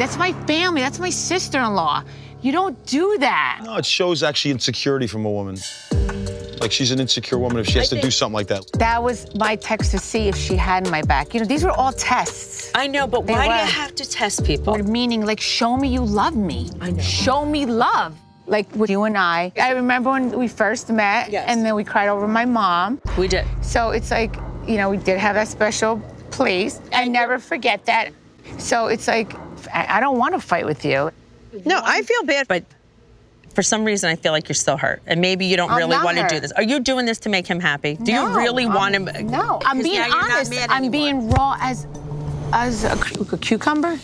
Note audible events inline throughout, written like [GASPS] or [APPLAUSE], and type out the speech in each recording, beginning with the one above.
That's my family. That's my sister-in-law. You don't do that. No, it shows actually insecurity from a woman. Like she's an insecure woman if she has to do something like that. That was my text to see if she had my back. You know, these were all tests. I know, but They why do you have to test people? Meaning, like, show me you love me. I know. Show me love. Like with you and I. I remember when we first met, Yes. and then we cried over my mom. We did. So it's like, you know, we did have that special place. I never forget that. So it's like, I I don't want to fight with you. No, I feel bad, but for some reason I feel like you're still hurt, and maybe you don't I'm really not want to do this. Are you doing this to make him happy? Do you No, really want I'm- him? No, I'm being now you're not honest. I'm being raw as as a, cu- a cucumber.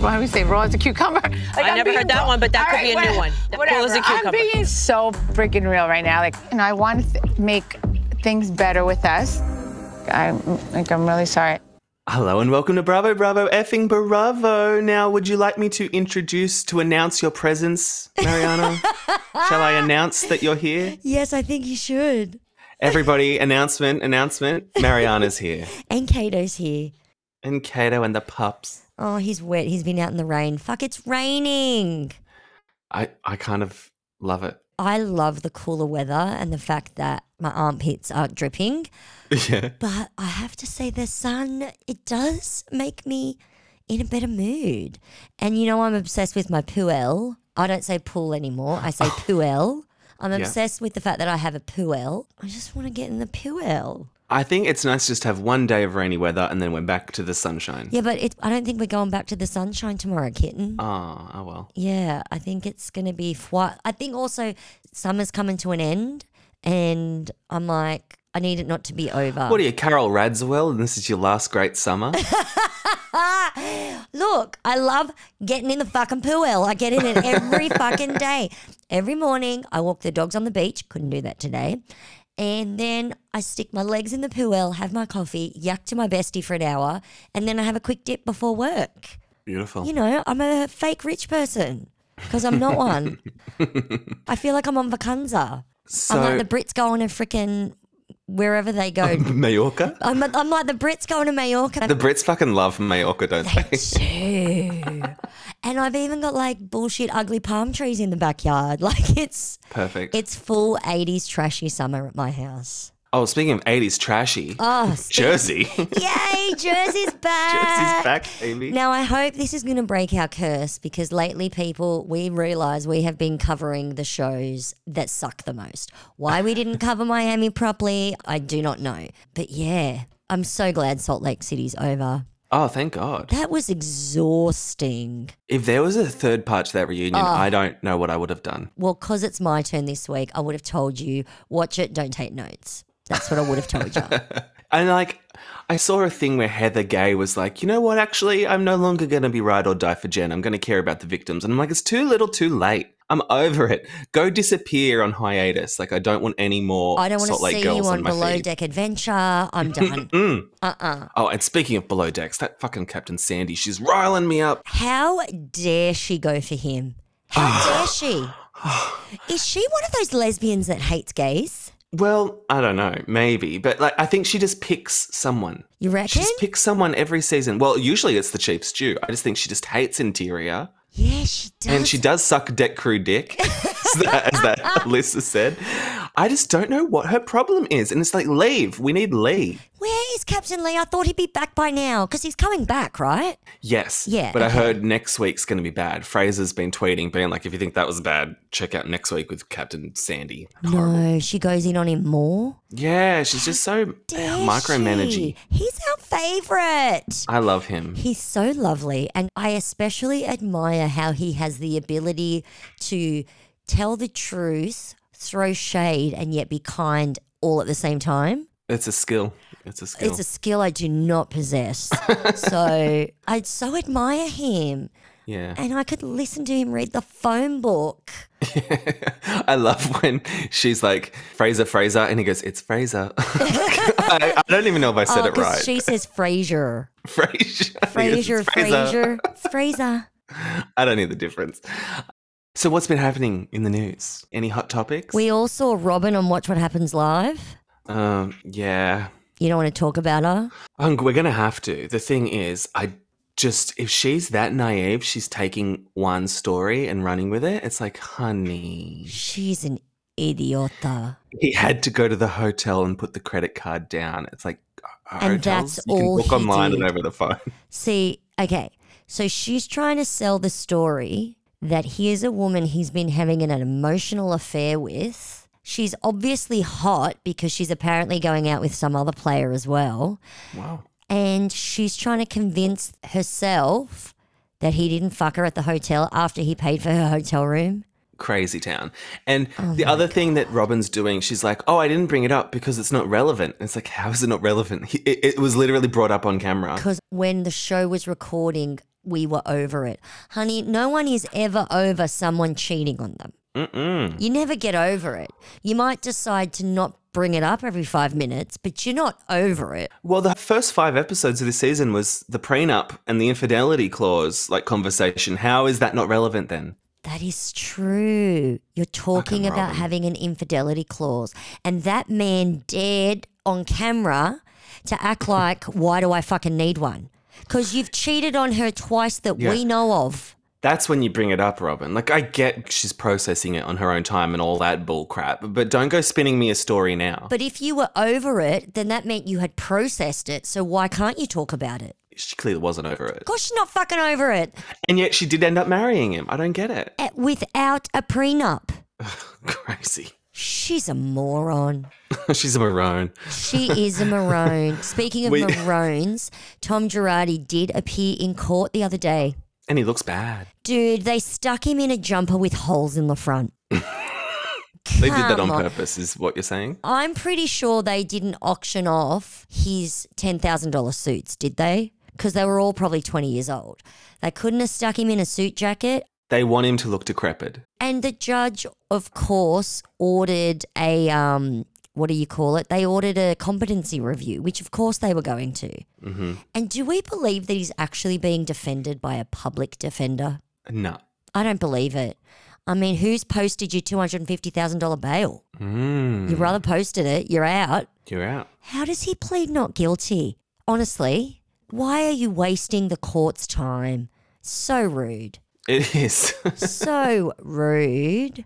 Why do we say raw as a cucumber? [LAUGHS] Like, I I'm never heard that raw. one, but that All could be a new what- one. Cool Whatever. as a cucumber. I'm being so freaking real right now. Like, and I want to th- make things better with us. I'm like, I'm really sorry. Hello and welcome to Bravo, Bravo, effing Bravo. Now, would you like me to introduce, to announce your presence, Mariana? [LAUGHS] Shall I announce that you're here? Yes, I think you should. Everybody, announcement, announcement. Mariana's here. [LAUGHS] And Kato's here. And Kato and the pups. Oh, he's wet. He's been out in the rain. Fuck, it's raining. I, I kind of love it. I love the cooler weather and the fact that my armpits are dripping. [LAUGHS] Yeah. But I have to say, the sun, it does make me in a better mood. And you know, I'm obsessed with my puel. I don't say pool anymore, I say [LAUGHS] puel. I'm Yeah. obsessed with the fact that I have a puel. I just want to get in the puel. I think it's nice just to have one day of rainy weather and then we're back to the sunshine. Yeah, but it, I don't think we're going back to the sunshine tomorrow, kitten. Oh, oh well. Yeah, I think it's going to be fwa- I think also summer's coming to an end, and I'm like, I need it not to be over. What are you, Carole Radziwill, and this is your last great summer? [LAUGHS] Look, I love getting in the fucking pool. I get in it every [LAUGHS] fucking day. Every morning, I walk the dogs on the beach. Couldn't do that today. And then I stick my legs in the pool, have my coffee, yuck to my bestie for an hour, and then I have a quick dip before work. Beautiful. You know, I'm a fake rich person because I'm not one. [LAUGHS] I feel like I'm on vacanza. so, I'm like the Brits going to frickin' wherever they go. [LAUGHS] Majorca? I'm, I'm like the Brits going to Mallorca. The Brits fucking love Majorca, don't they? too. [LAUGHS] And I've even got like bullshit ugly palm trees in the backyard. [LAUGHS] Like it's Perfect. it's full 80s trashy summer at my house. Oh, speaking of 80s trashy, Oh, [LAUGHS] Jersey. Yay, [LAUGHS] Jersey's back. Jersey's back, baby. Now, I hope this is going to break our curse because lately, people, we realize we have been covering the shows that suck the most. Why we didn't cover [LAUGHS] Miami properly, I do not know. But yeah, I'm so glad Salt Lake City's over. Oh, thank God. That was exhausting. If there was a third part to that reunion, Oh. I don't know what I would have done. Well, because it's my turn this week, I would have told you, watch it, don't take notes. That's what I would have told you. [LAUGHS] And like, I saw a thing where Heather Gay was like, you know what, actually, I'm no longer going to be ride or die for Jen. I'm going to care about the victims. And I'm like, it's too little too late. I'm over it. Go disappear on hiatus. Like, I don't want any more I don't want Salt to Lake see girls you on my Below feed. Deck Adventure. I'm [LAUGHS] done. Mm. uh-uh. Oh, and speaking of below decks, that fucking Captain Sandy, she's riling me up. How dare she go for him? How [SIGHS] dare she? [SIGHS] Is she one of those lesbians that hates gays? Well, I don't know, maybe, but like I think she just picks someone. You She reckon? just picks someone every season. Well, usually it's the cheap stew. I just think she just hates interior, yeah, she does. and she does suck deck crew dick, [LAUGHS] [LAUGHS] that, as that [LAUGHS] Alyssa said. I just don't know what her problem is, and it's like leave. We need leave. Where is Captain Lee? I thought he'd be back by now because he's coming back, right? Yes. Yeah, But I heard next week's going to be bad. Fraser's been tweeting, being like, if you think that was bad, check out next week with Captain Sandy. Horrible. No, she goes in on him more. Yeah, she's just so uh, Dare micromanaging. He's our favorite. I love him. He's so lovely, and I especially admire how he has the ability to tell the truth, throw shade, and yet be kind all at the same time. It's a skill. It's a skill. It's a skill I do not possess. [LAUGHS] so I so admire him, yeah. and I could listen to him read the phone book. [LAUGHS] I love when she's like, Fraser, Fraser, and he goes, It's Fraser. [LAUGHS] I, I don't even know if I said oh, it right. she says Fraser. Fraser. Fraser, Fraser. Fraser. I don't know the difference. So, what's been happening in the news? Any hot topics? We all saw Robin on Watch What Happens Live. Um, yeah. You don't want to talk about her? Um, we're going to have to. The thing is, I just if she's that naive, she's taking one story and running with it. It's like, honey, She's an idiota. he had to go to the hotel and put the credit card down. It's like, uh, And hotels, that's you can all book he online and over the phone. See, okay. So she's trying to sell the story that here's a woman he's been having an emotional affair with. She's obviously hot because she's apparently going out with some other player as well. Wow. And she's trying to convince herself that he didn't fuck her at the hotel after he paid for her hotel room. Crazy town. And Oh the other thing that Robin's doing, she's like, oh, I didn't bring it up because it's not relevant. And it's like, how is it not relevant? It, it was literally brought up on camera. Because when the show was recording, we were over it. Honey, no one is ever over someone cheating on them. Mm-mm. You never get over it. You might decide to not bring it up every five minutes, but you're not over it. Well, the first five episodes of this season was the prenup and the infidelity clause, like conversation. How is that not relevant then? That is true. You're talking about having an infidelity clause. And that man dared on camera to act like, why do I fucking need one? Because you've cheated on her twice that Yeah. we know of. That's when you bring it up, Robin. Like, I get she's processing it on her own time and all that bull crap, but don't go spinning me a story now. But if you were over it, then that meant you had processed it. So why can't you talk about it? she clearly wasn't over it. Of course, she's not fucking over it And yet she did end up marrying him. I don't get it. Without a prenup. [LAUGHS] Crazy. She's a moron. [LAUGHS] she's a maroon. She is a maroon. [LAUGHS] Speaking of We- maroons, Tom Girardi did appear in court the other day. And he looks bad. Dude, they stuck him in a jumper with holes in the front. [LAUGHS] They did that on Come on. purpose, is what you're saying? I'm pretty sure they didn't auction off his $10,000 suits, did they? Because they were all probably 20 years old. They couldn't have stuck him in a suit jacket. They want him to look decrepit. And the judge, of course, ordered a, um, what do you call it? They ordered a competency review, which of course they were going to. hmm And do we believe that he's actually being defended by a public defender? No. I don't believe it. I mean, who's posted you $250,000 bail? Mm. Your brother posted it, you're out. You're out. How does he plead not guilty? Honestly, why are you wasting the court's time? So rude. It is. [LAUGHS] so rude.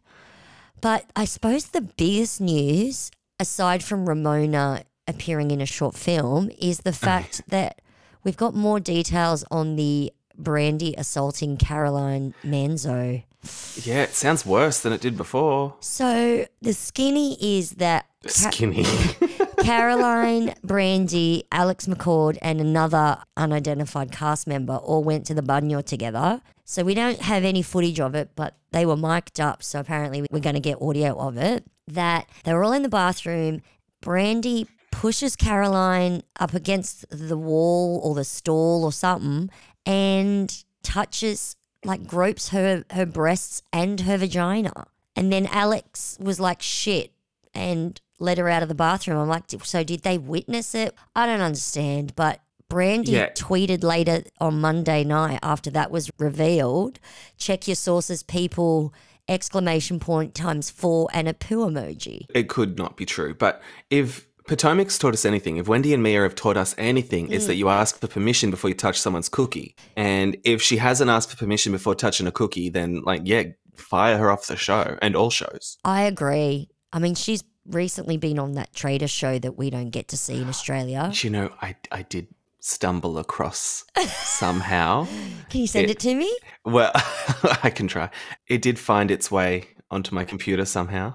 But I suppose the biggest news, aside from Ramona appearing in a short film, is the mm. fact that we've got more details on the Brandi assaulting Caroline Manzo. Yeah, it sounds worse than it did before. So the skinny is that Ca- Skinny. [LAUGHS] Caroline, Brandi, Alex McCord, and another unidentified cast member all went to the Bunyard together. So we don't have any footage of it, but they were mic'd up. So apparently we're going to get audio of it. That they were all in the bathroom. Brandi pushes Caroline up against the wall or the stall or something and touches, like, gropes her, her breasts and her vagina. And then Alex was like, shit, and let her out of the bathroom. I'm like, so did they witness it? I don't understand. But Brandi Yeah. tweeted later on Monday night after that was revealed check your sources, people, exclamation point times four, and a poo emoji. it could not be true. But if Potomac's taught us anything, if Wendy and Mia have taught us anything, it's that mm. you ask for permission before you touch someone's cookie. And if she hasn't asked for permission before touching a cookie, then, like, yeah, fire her off the show and all shows. I agree. I mean, she's recently been on that trader show that we don't get to see in Australia. You know, I, I did stumble across somehow. [LAUGHS] Can you send It- it to me? Well, [LAUGHS] I can try. It did find its way onto my computer somehow.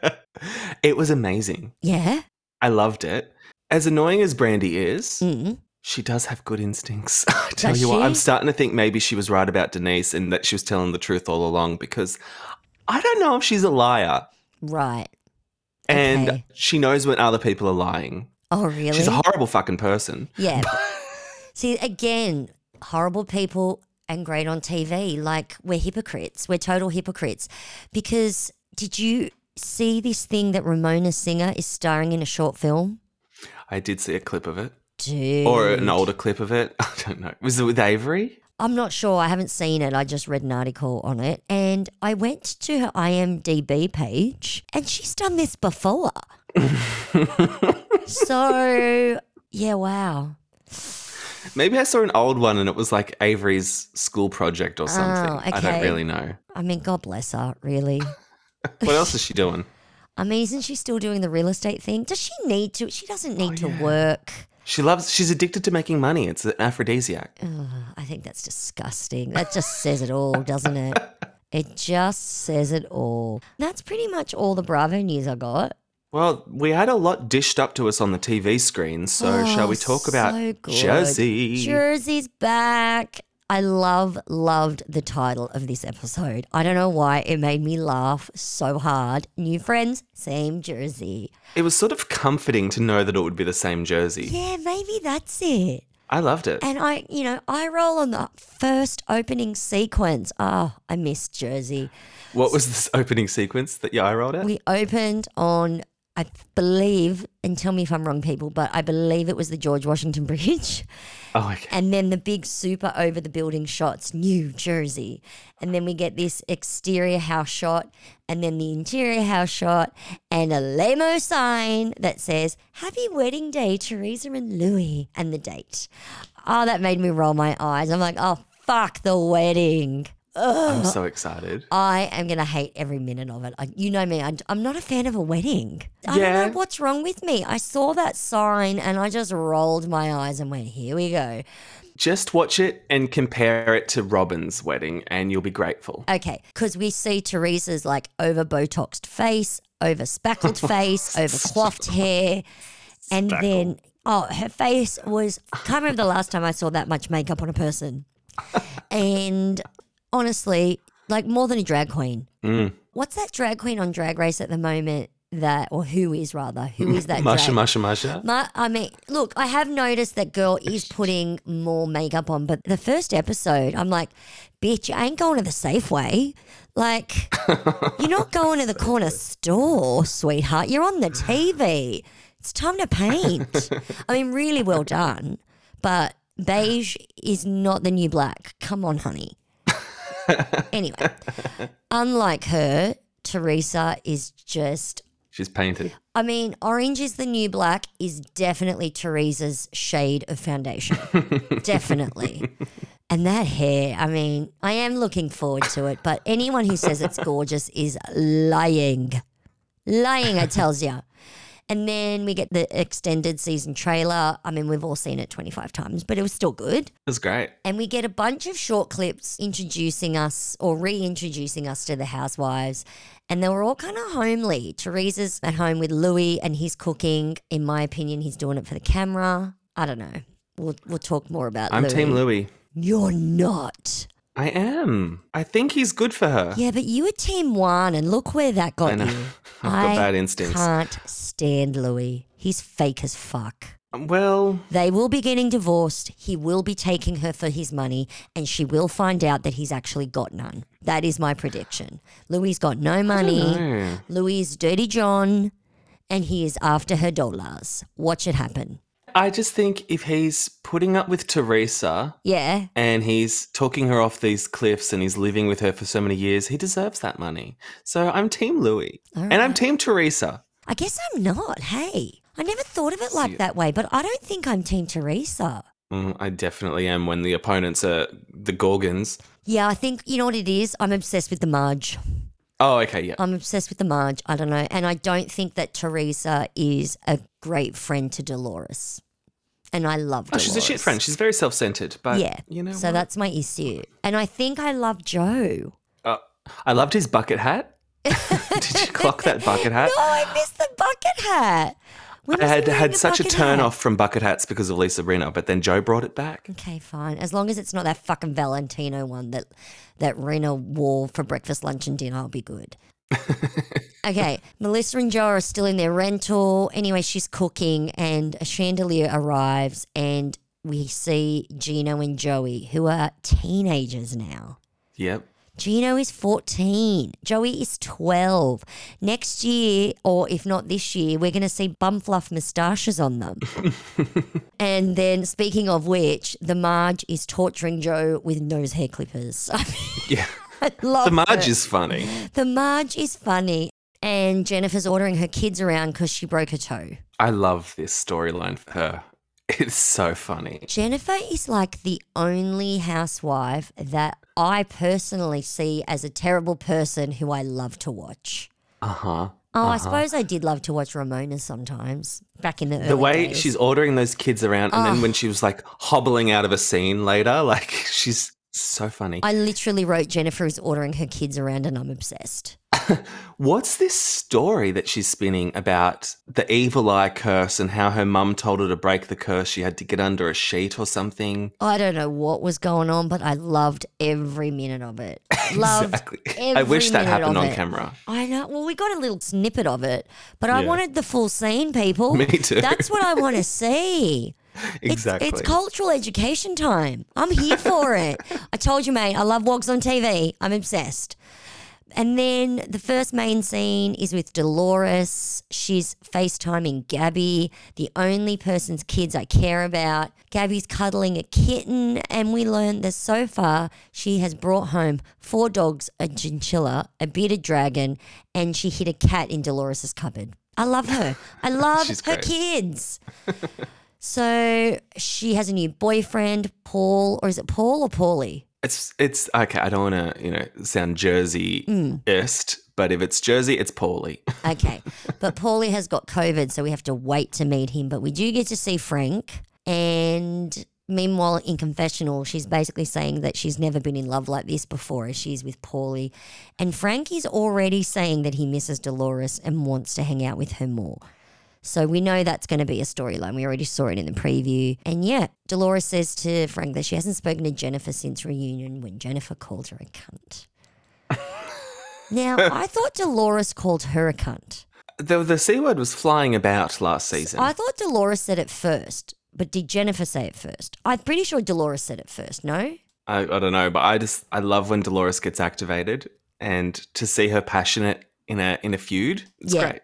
[LAUGHS] it was amazing. Yeah. I loved it. As annoying as Brandi is, Mm. she does have good instincts. [LAUGHS] I tell Does you what, I'm starting to think maybe she was right about Denise and that she was telling the truth all along because I don't know if she's a liar. Right. And Okay. she knows when other people are lying. Oh, really? She's a horrible fucking person. Yeah. [LAUGHS] See, again, horrible people and great on TV. Like, we're hypocrites. We're total hypocrites. Because did you see this thing that Ramona Singer is starring in a short film? I did see a clip of it. Dude. Or an older clip of it. [LAUGHS] I don't know. Was it with Avery? I'm not sure. I haven't seen it. I just read an article on it. And I went to her IMDb page and she's done this before. [LAUGHS] so, yeah, wow. Maybe I saw an old one and it was like Avery's school project or ah, something. I don't really know. I mean, God bless her, really. [LAUGHS] What else is she doing? I mean, isn't she still doing the real estate thing? Does she need to? She doesn't need oh, to work. She loves. She's addicted to making money. It's an aphrodisiac. I think that's disgusting. That just says it all, doesn't it? It just says it all. That's pretty much all the Bravo news I got. Well, we had a lot dished up to us on the TV screen, so shall we oh, talk about Oh, so good. Jersey? Jersey's back. I love, loved the title of this episode. I don't know why it made me laugh so hard. New friends, same Jersey. It was sort of comforting to know that it would be the same jersey. Yeah, maybe that's it. I loved it. And I, you know, I roll on the first opening sequence. Oh, I missed Jersey. What was this opening sequence that you eye rolled at? We opened on, I believe, and tell me if I'm wrong, people, but I believe it was the George Washington [LAUGHS] Bridge. oh, okay. And then the big super over the building shots, New Jersey. And then we get this exterior house shot, and then the interior house shot, and a lamo sign that says, Happy wedding day, Teresa and Louis, and the date. Oh, that made me roll my eyes. I'm like, oh, fuck the wedding. I'm so excited. I am going to hate every minute of it. I, you know me, I, am not a fan of a wedding. I Yeah. don't know what's wrong with me. I saw that sign and I just rolled my eyes and went, here we go. Just watch it and compare it to Robin's wedding, and you'll be grateful. Okay, because we see Teresa's like over Botoxed face, over spackled [LAUGHS] face, over coiffed hair, and then oh, her face was. I can't remember the last time I saw that much makeup on a person, [LAUGHS] and honestly, like more than a drag queen. Mm. What's that drag queen on Drag Race at the moment? That or who is rather who is that? [LAUGHS] Marcia, drag? Marcia, Marcia. Ma- I mean, look, I have noticed that girl is putting more makeup on, but the first episode, I'm like, bitch, you ain't going to the Safeway. Like, [LAUGHS] you're not going to the corner store, sweetheart. You're on the TV. It's time to paint. [LAUGHS] I mean, really well done, but beige is not the new black. Come on, honey. Anyway, unlike her, Teresa is just She's painted. I mean, orange is the new black is definitely Teresa's shade of foundation. [LAUGHS] definitely. And that hair, I mean, I am looking forward to it, but anyone who says it's gorgeous is lying. Lying, I tells ya. And then we get the extended season trailer. I mean, we've all seen it 25 times, but it was still good. It was great. And we get a bunch of short clips introducing us or reintroducing us to the housewives. And they were all kind of homely. Teresa's at home with Louis and he's cooking. In my opinion, he's doing it for the camera. I don't know. We'll, we'll talk more about I'm Louis. Team Louis. You're not. I am. I think he's good for her. Yeah, but you were team one and look where that got I know. you. [LAUGHS] I've got I bad instincts. can't stand Louis. He's fake as fuck. Um, well, They will be getting divorced. He will be taking her for his money, and she will find out that he's actually got none. That is my prediction. Louis got no money. Louis is dirty John, and he is after her dollars. Watch it happen. I just think if he's putting up with Teresa Yeah. and he's talking her off these cliffs and he's living with her for so many years, he deserves that money. So I'm Team Louis. And I'm Team Teresa. I guess I'm not. Hey, I never thought of it like that way, but I don't think I'm Team Teresa. Mm, I definitely am when the opponents are the Gorgons. Yeah, I think, you know what it is? I'm obsessed with the Marge. Oh, okay, yeah. I'm obsessed with the Marge. I don't know. And I don't think that Teresa is a great friend to Dolores. And I love Oh, Dolores. she's a shit friend. She's very self centered. But, yeah. you know so what? that's my issue. And I think I love Joe. Uh, I loved his bucket hat. [LAUGHS] Did you clock that bucket hat? [LAUGHS] Oh, I missed the bucket hat. When I had had such a turn hat? off from bucket hats because of Lisa Rinna, but then Joe brought it back. Okay, fine. As long as it's not that fucking Valentino one that that Rinna wore for breakfast, lunch, and dinner, I'll be good. [LAUGHS] okay, Melissa and Joe are still in their rental. Anyway, she's cooking, and a chandelier arrives, and we see Gino and Joey, who are teenagers now. Yep. Gino is 14. Joey is 12. Next year, or if not this year, we're going to see bum fluff moustaches on them. [LAUGHS] and then, speaking of which, the Marge is torturing Joe with nose hair clippers. [LAUGHS] Yeah. I love The Marge it. is funny. The Marge is funny. And Jennifer's ordering her kids around because she broke her toe. I love this storyline for her. [LAUGHS] It's so funny. Jennifer is like the only housewife that I personally see as a terrible person who I love to watch. Uh huh. Oh, I suppose I did love to watch Ramona sometimes back in the early The way days. she's ordering those kids around, and then when she was like hobbling out of a scene later, like [LAUGHS] she's so funny. I literally wrote Jennifer is ordering her kids around and I'm obsessed. [LAUGHS] What's this story that she's spinning about the evil eye curse and how her mum told her to break the curse? She had to get under a sheet or something. I don't know what was going on, but I loved every minute of it. [LAUGHS] Loved Exactly. I wish that happened on it. camera. I know. Well, we got a little snippet of it, but I Yeah. wanted the full scene, people. [LAUGHS] Me too. That's what I want to see. It's- Exactly. It's, cultural education time. I'm here for it. I told you, mate, I love Wogs on TV. I'm obsessed. And then the first main scene is with Dolores. She's FaceTiming Gabby, the only person's kids I care about. Gabby's cuddling a kitten, and we learn that so far she has brought home four dogs, a chinchilla, a bearded dragon, and she hid a cat in Dolores's cupboard. I love her. I [LAUGHS] love her great. kids. [LAUGHS] So she has a new boyfriend, Paul, or is it Paul or Paulie? It's it's okay. I don't want to you know sound Jersey-ist, mm. but if it's Jersey, it's Paulie. [LAUGHS] Okay. but Paulie has got COVID, so we have to wait to meet him. But we do get to see Frank. And meanwhile, in confessional, she's basically saying that she's never been in love like this before as she's with Paulie. And Frank is already saying that he misses Dolores and wants to hang out with her more. So we know that's going to be a storyline. We already saw it in the preview. And yeah, Dolores says to Frank that she hasn't spoken to Jennifer since reunion when Jennifer called her a cunt. [LAUGHS] now, I thought Dolores called her a cunt. the the c word was flying about last season. I thought Dolores said it first, but did Jennifer say it first? I'm pretty sure Dolores said it first, no? I, I don't know, but I just I love when Dolores gets activated, and to see her passionate in a in a feud, it's Yeah. great.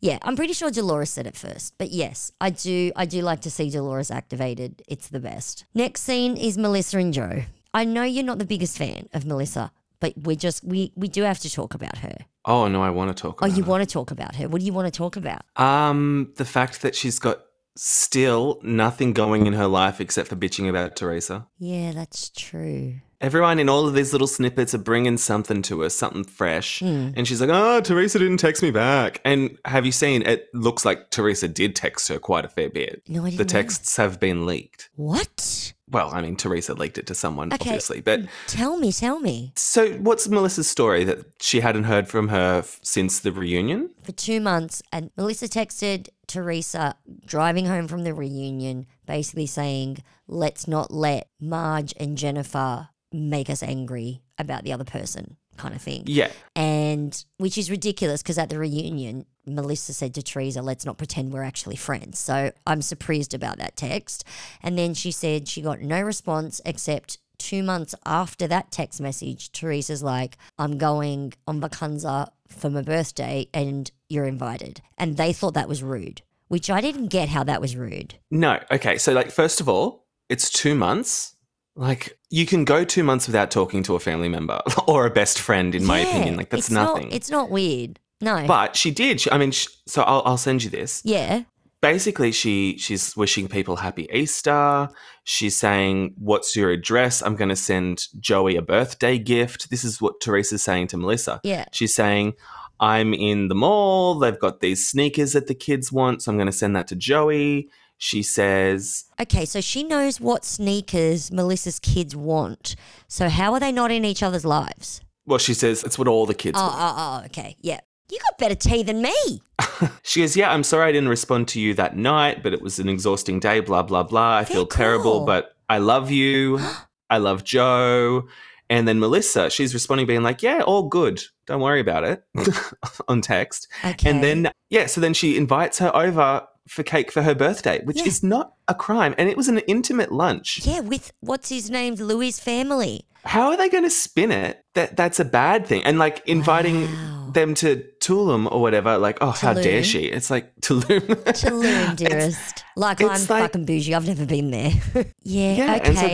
Yeah, I'm pretty sure Dolores said it first. But yes, I do I do like to see Dolores activated. It's the best. Next scene is Melissa and Joe. I know you're not the biggest fan of Melissa, but we just we we do have to talk about her. Oh no, I want to talk. Oh, you it. want to talk about her? What do you want to talk about? Um, the fact that she's got still nothing going in her life except for bitching about Teresa. Yeah, that's true. Everyone in all of these little snippets are bringing something to her, something fresh. Hmm. And she's like, oh, Teresa didn't text me back. And have you seen, it looks like Teresa did text her quite a fair bit. No, I didn't The know. texts have been leaked. What? Well, I mean, Teresa leaked it to someone, Okay. obviously. But Tell me, tell me. so what's Melissa's story that she hadn't heard from her f- since the reunion? for two months, and Melissa texted Teresa driving home from the reunion, basically saying, "Let's not let Marge and Jennifer make us angry about the other person," kind of thing. Yeah. And which is ridiculous because at the reunion, Melissa said to Teresa, let's not pretend we're actually friends. So I'm surprised about that text. And then she said she got no response except two months after that text message, Teresa's like, I'm going on Vacanza for my birthday and you're invited. And they thought that was rude, which I didn't get how that was rude. No. Okay. So, like, first of all, it's two months. Like, you can go two months without talking to a family member [LAUGHS] or a best friend, in my Yeah, opinion. Like, that's it's nothing. Not, it's not weird. No. but she did. She, I mean, sh so I'll, I'll send you this. yeah. Basically, she she's wishing people happy Easter. She's saying, "What's your address? I'm going to send Joey a birthday gift." This is what Teresa's saying to Melissa. Yeah. She's saying, I'm in the mall. They've got these sneakers that the kids want. So I'm going to send that to Joey. She says, Okay, so she knows what sneakers Melissa's kids want. So how are they not in each other's lives? well, she says, it's what all the kids Oh, want. oh, oh, okay. Yeah. You got better tea than me. [LAUGHS] She goes, Yeah, I'm sorry I didn't respond to you that night, but it was an exhausting day, blah, blah, blah. I feel terrible, cool. but I love you. [GASPS] I love Joe. And then Melissa, she's responding, being like, Yeah, all good. Don't worry about it [LAUGHS] on text. Okay. And then, yeah, so then she invites her over for cake for her birthday, which Yeah. is not a crime. And it was an intimate lunch. Yeah, with what's his name? Louis' family. How are they going to spin it that that's a bad thing? And like inviting Wow. them to Tulum or whatever, like, oh, how dare she? It's like [LAUGHS] Tulum. Tulum, dearest. like I'm like- fucking bougie. I've never been there. [LAUGHS] yeah, Yeah, okay. and so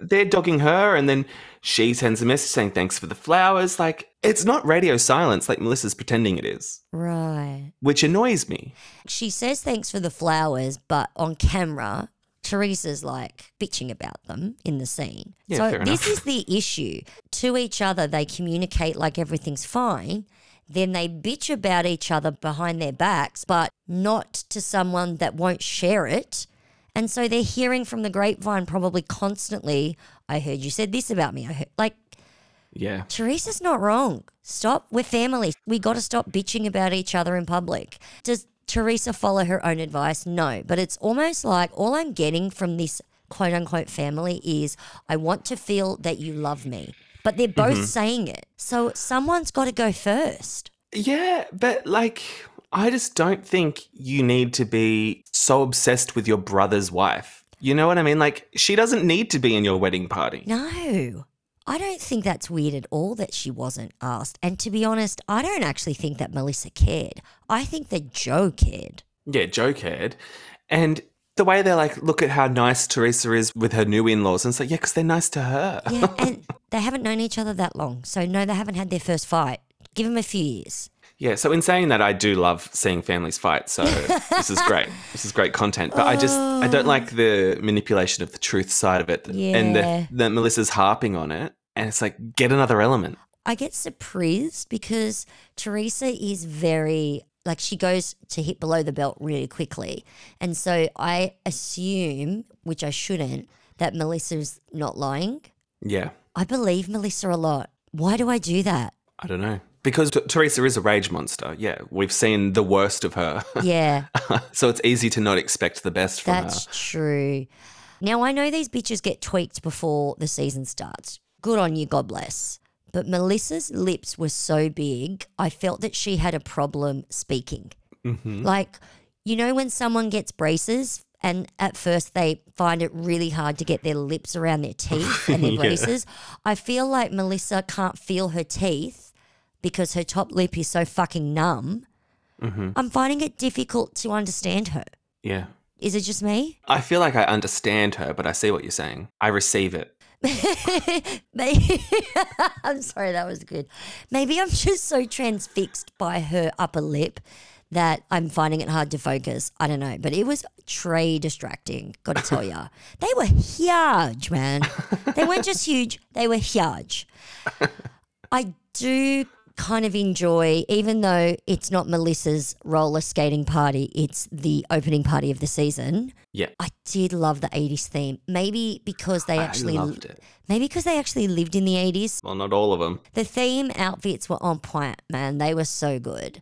they're dogging her, and then she sends a message saying thanks for the flowers. Like it's not radio silence like Melissa's pretending it is, right. which annoys me. She says thanks for the flowers, but on camera, Teresa's like bitching about them in the scene. Yeah, so this is the issue. To each other, they communicate like everything's fine. Then they bitch about each other behind their backs, but not to someone that won't share it. And so they're hearing from the grapevine probably constantly, I heard you said this about me. I heard, like, Yeah. Teresa's not wrong. Stop. We're family. We got to stop bitching about each other in public. Does Teresa follow her own advice? No. But it's almost like all I'm getting from this quote unquote family is I want to feel that you love me. But they're both mm-hmm. saying it. So someone's got to go first. Yeah, but like, I just don't think you need to be so obsessed with your brother's wife. You know what I mean? Like, she doesn't need to be in your wedding party. No. I don't think that's weird at all that she wasn't asked. And to be honest, I don't actually think that Melissa cared. I think that Joe cared. Yeah, Joe cared. And the way they're like, look at how nice Teresa is with her new in laws. And it's like, yeah, because they're nice to her. Yeah, and [LAUGHS] they haven't known each other that long. So, no, they haven't had their first fight. Give them a few years. Yeah, so in saying that, I do love seeing families fight. So [LAUGHS] this is great. This is great content. But I just, I don't oh. like the manipulation of the truth side of it. And Yeah. the, that Melissa's harping on it. And it's like, get another element. I get surprised because Teresa is very like she goes to hit below the belt really quickly. And so I assume, which I shouldn't, that Melissa's not lying. Yeah, I believe Melissa a lot. Why do I do that? I don't know. Because T- Teresa is a rage monster. Yeah, we've seen the worst of her. [LAUGHS] Yeah, so it's easy to not expect the best from that's her. That's true. Now I know these bitches get tweaked before the season starts. Good on you, God bless. But Melissa's lips were so big, I felt that she had a problem speaking. Mm-hmm. Like, you know, when someone gets braces and at first they find it really hard to get their lips around their teeth and their [LAUGHS] Yeah. braces, I feel like Melissa can't feel her teeth because her top lip is so fucking numb. Mm-hmm. I'm finding it difficult to understand her. Yeah. Is it just me? I feel like I understand her, but I see what you're saying. I receive it. [LAUGHS] Maybe [LAUGHS] I'm sorry, that was good. Maybe I'm just so transfixed by her upper lip that I'm finding it hard to focus. I don't know, but it was tray distracting. Got to tell ya, [LAUGHS] they were huge, man. They weren't just huge; they were huge. I do kind of enjoy, even though it's not Melissa's roller skating party, it's the opening party of the season. Yeah. I did love the 80s theme. Maybe because they actually loved it. Maybe because they actually lived in the 80s. Well, not all of them. The theme outfits were on point, man. They were so good.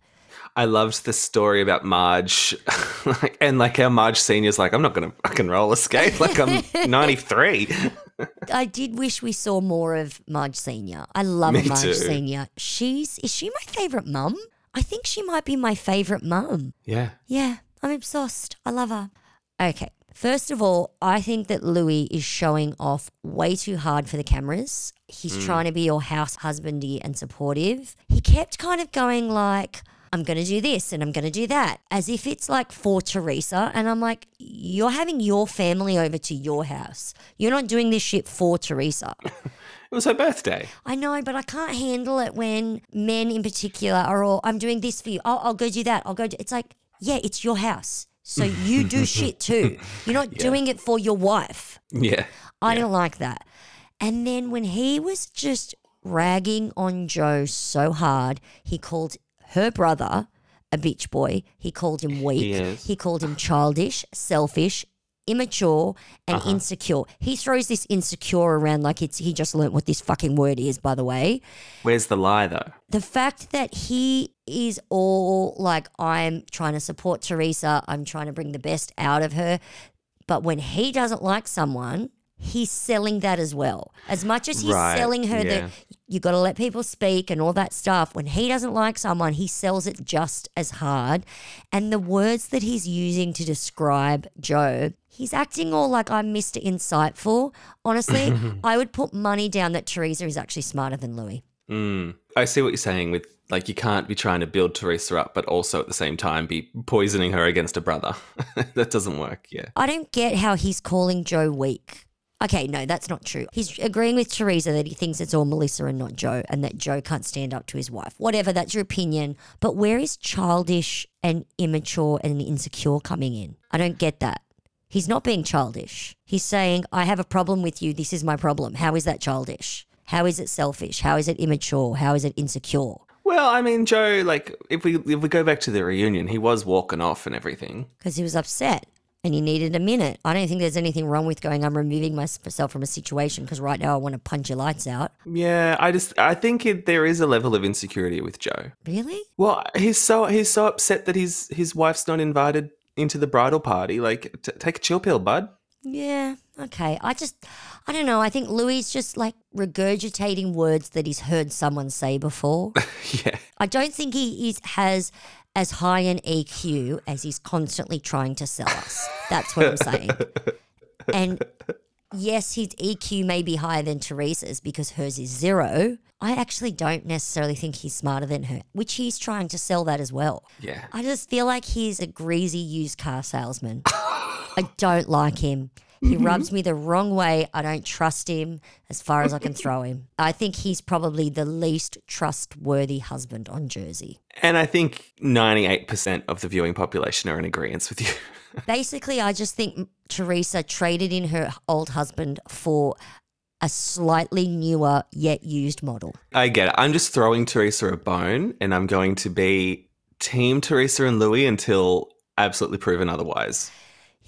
I loved the story about Marge, [LAUGHS] and like how Marge Senior's like, I'm not gonna fucking roller skate, like I'm [LAUGHS] 93. I did wish we saw more of Marge Senior. I love Me Marge too. Senior. She's is she my favorite mum? I think she might be my favorite mum. Yeah, Yeah, I'm obsessed. I love her. Okay. First of all, I think that Louis is showing off way too hard for the cameras. He's mm. trying to be all house husbandy and supportive. He kept kind of going like, I'm going to do this and I'm going to do that, as if it's like for Teresa. And I'm like, you're having your family over to your house. You're not doing this shit for Teresa. [LAUGHS] it was her birthday. I know, but I can't handle it when men in particular are all, I'm doing this for you. I'll, I'll go do that. I'll go do, it's like, yeah, it's your house. So you [LAUGHS] do shit too. You're not doing it for your wife. Yeah, I don't like that. And then when he was just ragging on Joe so hard, he called her brother a bitch boy. He called him weak. He. He called him childish, selfish, immature, and Uh-huh. insecure. He throws this insecure around like it's he just learnt what this fucking word is, by the way where's the lie though? the fact that he is all like, I'm trying to support Teresa, I'm trying to bring the best out of her. But when he doesn't like someone, he's selling that as well. As much as he's Right, selling her yeah. that you got to let people speak and all that stuff, when he doesn't like someone, he sells it just as hard. And the words that he's using to describe Joe, he's acting all like I'm Mr. Insightful. Honestly, [LAUGHS] I would put money down that Teresa is actually smarter than Louis. Mm. I see what you're saying with like you can't be trying to build Teresa up, but also at the same time be poisoning her against a brother. [LAUGHS] that doesn't work. Yeah. I don't get how he's calling Joe weak. Okay, no, that's not true. He's agreeing with Teresa that he thinks it's all Melissa and not Joe, and that Joe can't stand up to his wife. Whatever, that's your opinion. But where is childish and immature and insecure coming in? I don't get that. He's not being childish. He's saying, I have a problem with you. This is my problem. How is that childish? How is it selfish? How is it immature? How is it insecure? Well, I mean, Joe, like if we if we go back to the reunion, he was walking off and everything. Because he was upset and he needed a minute. I don't think there's anything wrong with going, I'm removing myself from a situation because right now I want to punch your lights out. Yeah, I just I think it, there is a level of insecurity with Joe. Really? Well, he's so he's so upset that his his wife's not invited into the bridal party. Like, t- take a chill pill, bud. Yeah, okay. I just, I don't know. I think Louis just like regurgitating words that he's heard someone say before. [LAUGHS] yeah. I don't think he is, has as high an EQ as he's constantly trying to sell us. That's what I'm saying. [LAUGHS] And yes, his EQ may be higher than Teresa's because hers is zero. I actually don't necessarily think he's smarter than her, which he's trying to sell that as well. Yeah. I just feel like he's a greasy used car salesman. [LAUGHS] I don't like him. He mm-hmm. rubs me the wrong way. I don't trust him as far as I can throw him. I think he's probably the least trustworthy husband on Jersey. And I think 98% of the viewing population are in agreement with you. [LAUGHS] Basically, I just think Teresa traded in her old husband for a slightly newer yet used model. I get it. I'm just throwing Teresa a bone and I'm going to be team Teresa and Louis until absolutely proven otherwise.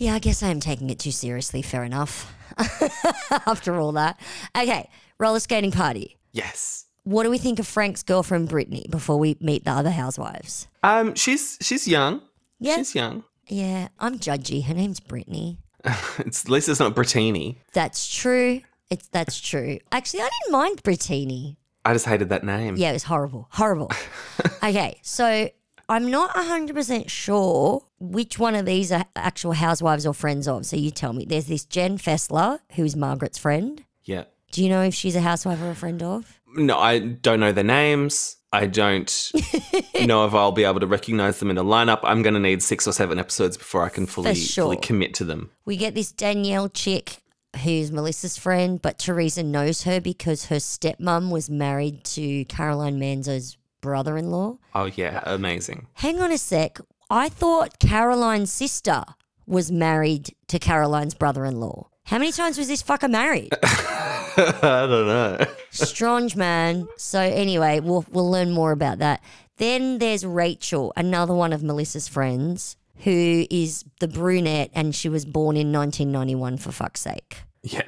Yeah, I guess I am taking it too seriously. Fair enough. [LAUGHS] After all that. Okay, roller skating party. Yes. What do we think of Frank's girlfriend Brittany before we meet the other housewives? Um she's she's young. Yeah. She's young. Yeah, I'm judgy. Her name's Brittany. [LAUGHS] It's at least it's not Brittini. That's true. It's that's true. Actually, I didn't mind Brittany. I just hated that name. Yeah, it was horrible. Horrible. [LAUGHS] okay, so I'm not 100% sure which one of these are actual housewives or friends of. So you tell me. There's this Jen Fessler, who's Margaret's friend. Yeah. Do you know if she's a housewife or a friend of? No, I don't know their names. I don't [LAUGHS] know if I'll be able to recognize them in a lineup. I'm going to need six or seven episodes before I can fully, sure. fully commit to them. We get this Danielle chick who's Melissa's friend, but Teresa knows her because her stepmom was married to Caroline Manzo's brother in law. Oh, yeah. Amazing. Hang on a sec. I thought Caroline's sister was married to Caroline's brother in law. How many times was this fucker married? [LAUGHS] I don't know. Strange man. So anyway, we'll we'll learn more about that. Then there's Rachel, another one of Melissa's friends, who is the brunette, and she was born in 1991. For fuck's sake, Yeah.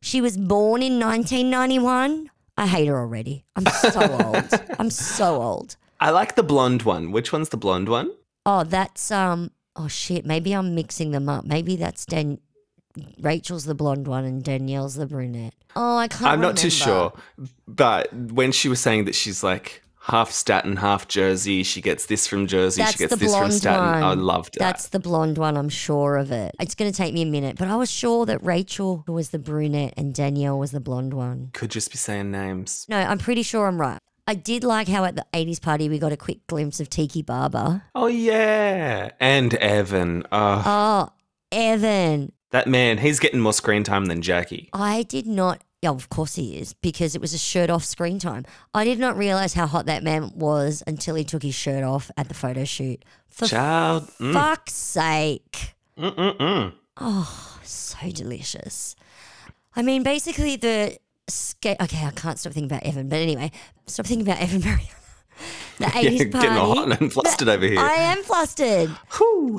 she was born in 1991. I hate her already. I'm so old. I'm so old. I like the blonde one. Which one's the blonde one? Oh, that's um. Oh shit. Maybe I'm mixing them up. Maybe that's Dan. Rachel's the blonde one and Danielle's the brunette. Oh, I can't. I'm not too sure. But when she was saying that she's like half Staten, half Jersey, she gets this from Jersey, That's she gets this from Staten. one. I loved that. That's the blonde one. I'm sure of it. It's going to take me a minute, but I was sure that Rachel was the brunette and Danielle was the blonde one. Could just be saying names. No, I'm pretty sure I'm right. I did like how at the 80s party we got a quick glimpse of Tiki Barber. Oh yeah, and Evan. Oh, Oh, Evan. that man, he's getting more screen time than Jackie. I did not. Yeah, of course he is, because it was a shirt off screen time. I did not realize how hot that man was until he took his shirt off at the photo shoot. For Child. Mm, fuck's sake. mm, mm, mm. Oh, so delicious. I mean, basically the skate. Okay, I can't stop thinking about Evan, but anyway, stop thinking about Evan [LAUGHS] Mariana. The [LAUGHS] Yeah, eighties party. getting all hot and flustered over here. I am flustered,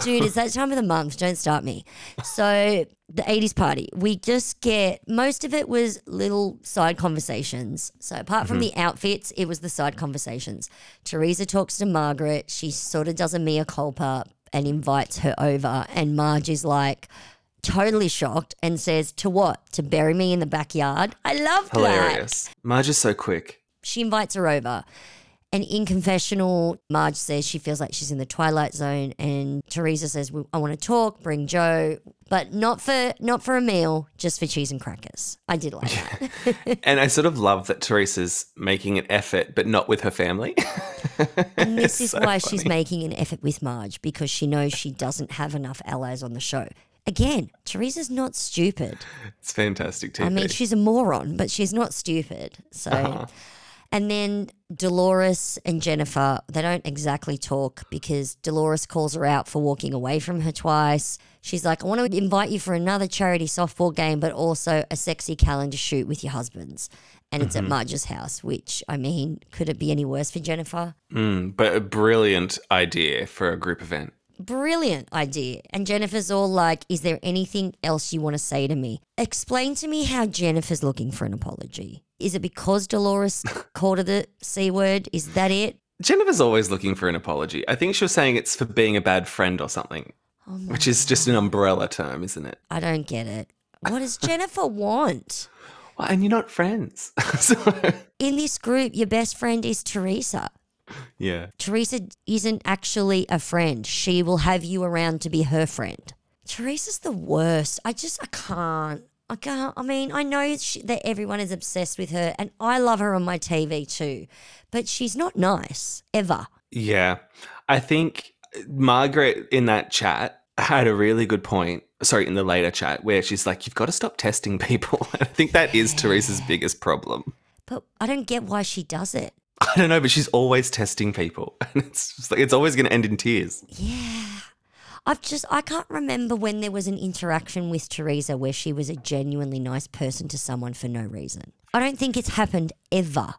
dude. It's that time of the month. Don't start me. So the eighties party, we just get most of it was little side conversations. So apart from Mm-hmm. the outfits, it was the side conversations. Teresa talks to Margaret. She sort of does a mea culpa and invites her over, and Marge is like. Totally shocked and says, To what? To bury me in the backyard? I love that Hilarious. Marge is so quick. she invites her over. And in confessional, Marge says she feels like she's in the twilight zone, and Teresa says, "I want to talk. Bring Joe, but not for not for a meal, just for cheese and crackers." I did like that. [LAUGHS] and I sort of love that Teresa's making an effort, but not with her family. [LAUGHS] And this is so why she's making an effort with Marge because she knows she doesn't have enough allies on the show. Again, Teresa's not stupid. it's fantastic TV. I mean, she's a moron, but she's not stupid. So, [LAUGHS] Uh-huh. And then Dolores and Jennifer, they don't exactly talk because Dolores calls her out for walking away from her twice. She's like, I want to invite you for another charity softball game, but also a sexy calendar shoot with your husbands. And it's at Marge's house, which, I mean, could it be any worse for Jennifer? Mm, but a brilliant idea for a group event. Brilliant idea. And Jennifer's all like, Is there anything else you want to say to me? Explain to me how Jennifer's looking for an apology. Is it because Dolores [LAUGHS] called her the C word? Is that it? Jennifer's always looking for an apology. I think she was saying it's for being a bad friend or something, Oh which is just an umbrella term, isn't it? I don't get it. [LAUGHS] What does Jennifer want? Well, and you're not friends. [LAUGHS] so, In this group, your best friend is Teresa. yeah. Teresa isn't actually a friend. She will have you around to be her friend. Teresa's the worst. I just, I can't. I can't. I mean, I know she, that everyone is obsessed with her, and I love her on my TV too, but she's not nice ever. Yeah. I think uh, Margaret in that chat had a really good point. Sorry, in the later chat, where she's like, You've got to stop testing people. [LAUGHS] I think that is Teresa's biggest problem. But I don't get why she does it. I don't know, but she's always testing people. [LAUGHS] And it's just like, it's always going to end in tears. Yeah. I've just, I can't remember when there was an interaction with Teresa where she was a genuinely nice person to someone for no reason. I don't think it's happened ever,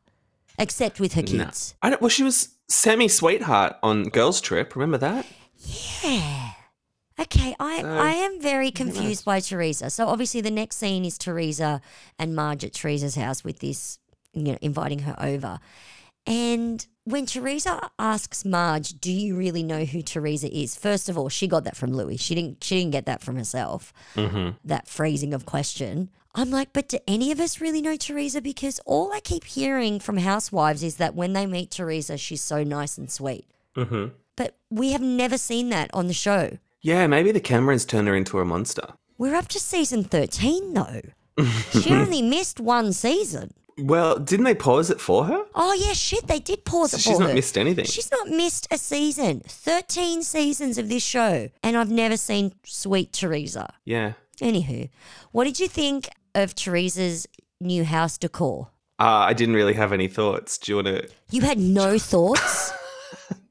except with her No. kids. I don't, well, she was semi sweetheart on Girls Trip. Remember that? Yeah. Okay, I, So, I am very confused by Teresa. So obviously the next scene is Teresa and Marge at Teresa's house with this, you know, inviting her over. And when Teresa asks Marge, "Do you really know who Teresa is?" First of all, she got that from Luis. She didn't. She didn't get that from herself. That phrasing of question. I'm like, but do any of us really know Teresa? Because all I keep hearing from housewives is that when they meet Teresa, she's so nice and sweet. Mm-hmm. But we have never seen that on the show. Yeah, maybe the Camerons turned her into a monster. We're up to season 13, though. she [LAUGHS] only missed one season. Well, didn't they pause it for her? Oh, yeah, shit, they did pause it. So it she's not her. missed anything. She's not missed a season. 13 seasons of this show. And I've never seen Sweet Teresa. Yeah. Anywho, what did you think of Teresa's new house decor? Uh, I didn't really have any thoughts. Do you want to? You had no [LAUGHS] thoughts?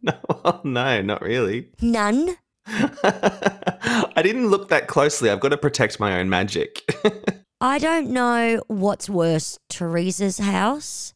No, [LAUGHS] no, not really. None? [LAUGHS] I didn't look that closely. I've got to protect my own magic. I don't know what's worse, Teresa's house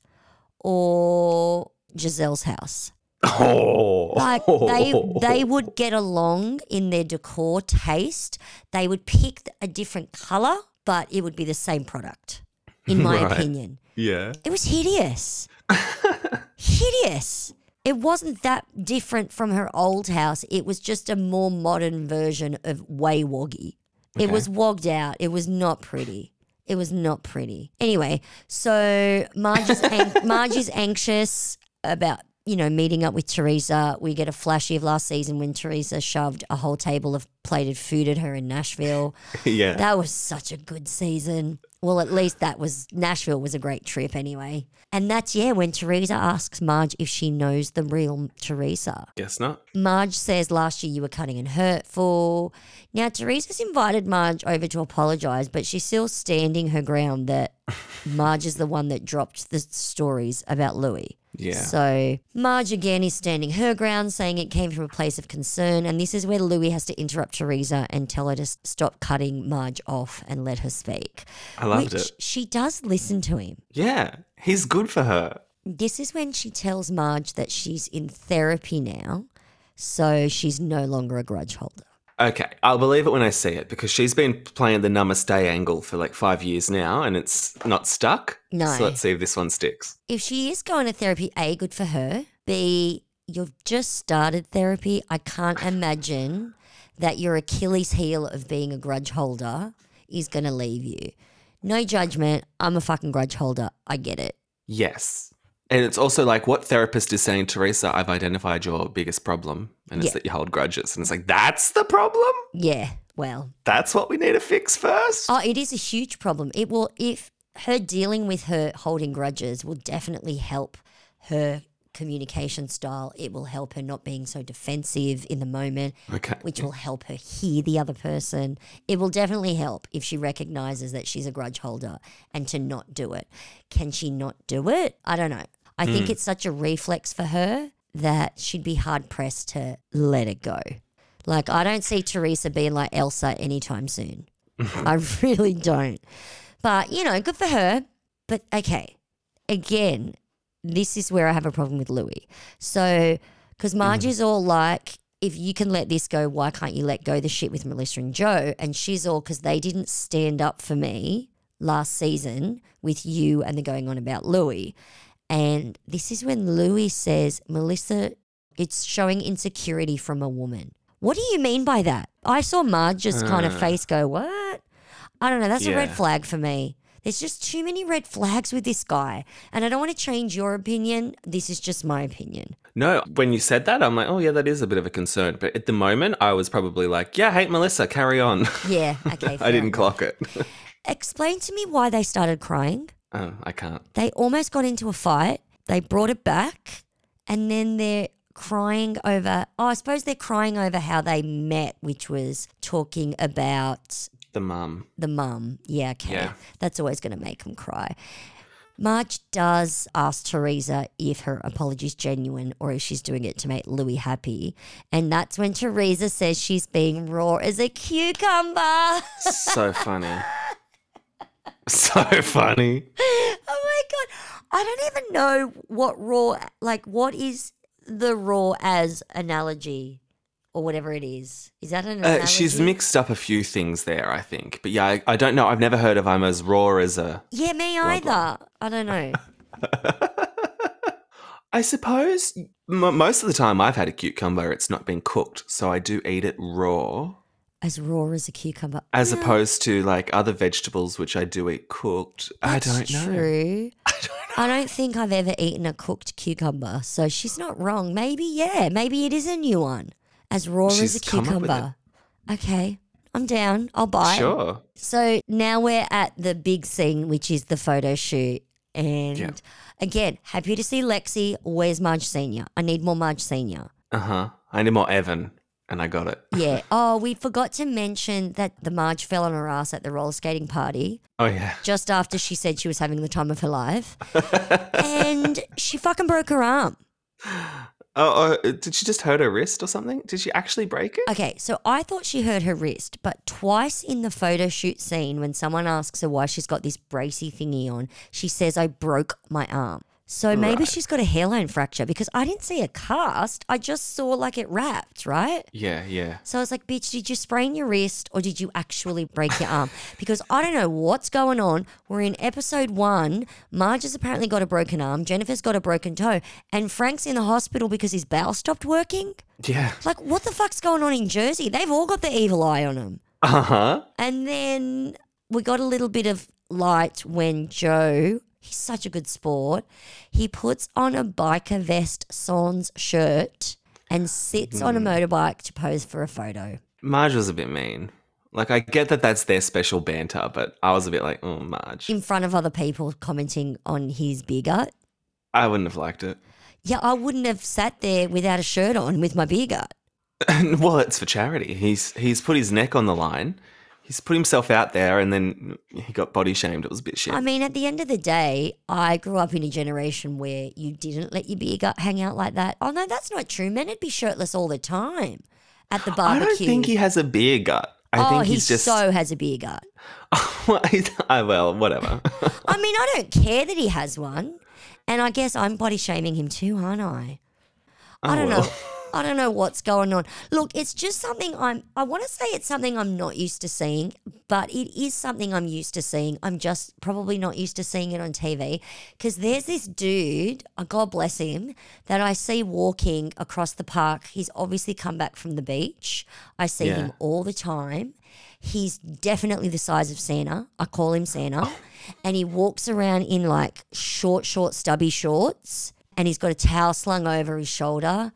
or Gizelle's house. oh, Like they they would get along in their decor taste. They would pick a different color, but it would be the same product. In my [LAUGHS] Right. opinion, yeah. it was hideous. [LAUGHS] hideous. It wasn't that different from her old house. It was just a more modern version of way woggy. It was wogged out. It was not pretty. It was not pretty. Anyway, so Margie's, an- [LAUGHS] Marge is anxious about, you know, meeting up with Teresa. We get a flashy of last season when Teresa shoved a whole table of plated food at her in Nashville. [LAUGHS] yeah. That was such a good season. Well, at least that was Nashville was a great trip anyway. And that's yeah, when Teresa asks Marge if she knows the real Teresa. Guess not. Marge says last year you were cutting and hurtful. Now Teresa's invited Marge over to apologize, but she's still standing her ground that [LAUGHS] Marge is the one that dropped the stories about Luis. Yeah. So Marge again is standing her ground, saying it came from a place of concern, and this is where Luis has to interrupt Teresa and tell her to stop cutting Marge off and let her speak. I loved which it. She does listen to him. Yeah. He's good for her. This is when she tells Marge that she's in therapy now, so she's no longer a grudge holder. Okay, I'll believe it when I see it because she's been playing the namaste angle for like five years now and it's not stuck. No. So let's see if this one sticks. If she is going to therapy, A, good for her. B, you've just started therapy. I can't imagine that your Achilles heel of being a grudge holder is going to leave you. No judgment. I'm a fucking grudge holder. I get it. Yes. And it's also like what therapist is saying, Teresa, I've identified your biggest problem and it's Yeah. that you hold grudges. And it's like, that's the problem? Yeah, well, That's what we need to fix first? Oh, it is a huge problem. It will, if her dealing with her holding grudges will definitely help her communication style. It will help her not being so defensive in the moment, Okay. which will help her hear the other person. It will definitely help if she recognizes that she's a grudge holder and to not do it. Can she not do it? I don't know. I think mm. it's such a reflex for her that she'd be hard pressed to let it go. Like, I don't see Teresa being like Elsa anytime soon. [LAUGHS] I really don't. But, you know, good for her. But okay, again, this is where I have a problem with Luis. So, because mm-hmm. Margie's all like, if you can let this go, why can't you let go the shit with Melissa and Joe? And she's all because they didn't stand up for me last season with you and the going on about Luis. And this is when Luis says, Melissa, it's showing insecurity from a woman. What do you mean by that? I saw Marge just kind of uh. face go, What? I don't know. That's a red flag for me. There's just too many red flags with this guy. And I don't want to change your opinion. This is just my opinion. No, when you said that, I'm like, oh yeah, that is a bit of a concern. But at the moment, I was probably like, yeah, hate Melissa, carry on. Yeah, okay. [LAUGHS] I didn't enough. clock it. [LAUGHS] Explain to me why they started crying. Oh, I can't. They almost got into a fight. They brought it back. And then they're crying over, oh, I suppose they're crying over how they met, which was talking about The mum. the mum. Yeah, okay. Yeah. That's always going to make them cry. Marge does ask Teresa if her apology's genuine or if she's doing it to make Luis happy. And that's when Teresa says she's being raw as a cucumber. So funny. [LAUGHS] [LAUGHS] so funny. oh my God. I don't even know what raw, like, what is the raw as analogy or whatever it is? Is that an analogy? Uh, she's mixed up a few things there, I think. But yeah, I, I don't know. I've never heard of I'm as raw as a. Yeah, me either. I don't know. [LAUGHS] I suppose m- most of the time I've had a cucumber, it's not been cooked, so I do eat it raw, As raw as a cucumber. as opposed to like other vegetables which I do eat cooked. I don't know. True. [LAUGHS] I don't think I've ever eaten a cooked cucumber, so she's not wrong. Maybe, yeah, maybe it is a new one. As raw as She's a up with cucumber. Okay, I'm down. I'll buy. it. Sure. So now we're at the big scene, which is the photo shoot. And Yeah. again, happy to see Lexi. Where's Marge Senior? I need more Marge Senior. Uh huh. I need more Evan, and I got it. [LAUGHS] Yeah. oh, we forgot to mention that the Marge fell on her ass at the roller skating party. Oh yeah. just after she said she was having the time of her life. [LAUGHS] and she fucking broke her arm. Oh, oh, did she just hurt her wrist or something? Did she actually break it? Okay, so I thought she hurt her wrist, but twice in the photo shoot scene, when someone asks her why she's got this bracy thingy on, she says, I broke my arm. So maybe Right. she's got a hairline fracture because I didn't see a cast. I just saw like it wrapped, right? Yeah, yeah. So I was like, bitch, did you sprain your wrist or did you actually break your arm? [LAUGHS] Because I don't know what's going on. We're in episode one. Marge has apparently got a broken arm. Jennifer's got a broken toe. And Frank's in the hospital because his bowel stopped working. Yeah. Like, what the fuck's going on in Jersey? They've all got the evil eye on them. Uh huh. And then we got a little bit of light when Joe, he's such a good sport, he puts on a biker vest sans shirt and sits on a hmm. motorbike to pose for a photo. Marge was a bit mean. Like, I get that that's their special banter, but I was a bit like, oh, Marge. in front of other people commenting on his beer gut. I wouldn't have liked it. Yeah, I wouldn't have sat there without a shirt on with my beer gut. [LAUGHS] well, it's for charity. He's he's put his neck on the line. He's put himself out there, and then he got body shamed. It was a bit shit. I mean, at the end of the day, I grew up in a generation where you didn't let your beer gut hang out like that. Oh no, that's not true. Men would be shirtless all the time at the barbecue. I don't think he has a beer gut. I oh, think he he's just. so has a beer gut. [LAUGHS] I, well, whatever. I mean, I don't care that he has one, and I guess I'm body shaming him too, aren't I? I Oh, don't well. know. [LAUGHS] I don't know what's going on. Look, it's just something I'm. I want to say it's something I'm not used to seeing, but it is something I'm used to seeing. I'm just probably not used to seeing it on TV because there's this dude, uh, God bless him, that I see walking across the park. He's obviously come back from the beach. I see Yeah. him all the time. He's definitely the size of Santa. I call him Santa. And he walks around in like short, short, stubby shorts. And he's got a towel slung over his shoulder.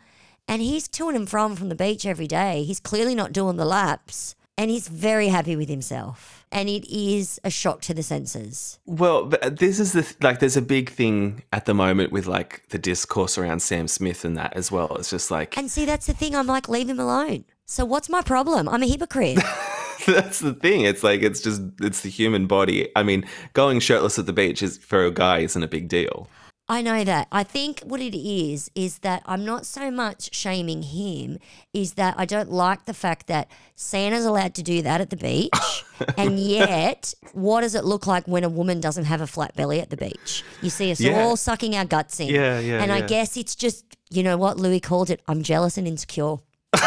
And he's to and from from the beach every day. He's clearly not doing the laps. And he's very happy with himself. And it is a shock to the senses. Well, this is the th- like. There's a big thing at the moment with like the discourse around Sam Smith and that as well. It's just like And see, that's the thing. I'm like, leave him alone. So what's my problem? I'm a hypocrite. [LAUGHS] that's the thing. It's like it's just it's the human body. I mean, going shirtless at the beach is for a guy isn't a big deal. I know that. I think what it is is that I'm not so much shaming him, is that I don't like the fact that Santa's allowed to do that at the beach. [LAUGHS] and yet, what does it look like when a woman doesn't have a flat belly at the beach? You see us Yeah. all sucking our guts in. Yeah, yeah, And I guess it's just, you know what Luis called it? I'm jealous and insecure. [LAUGHS]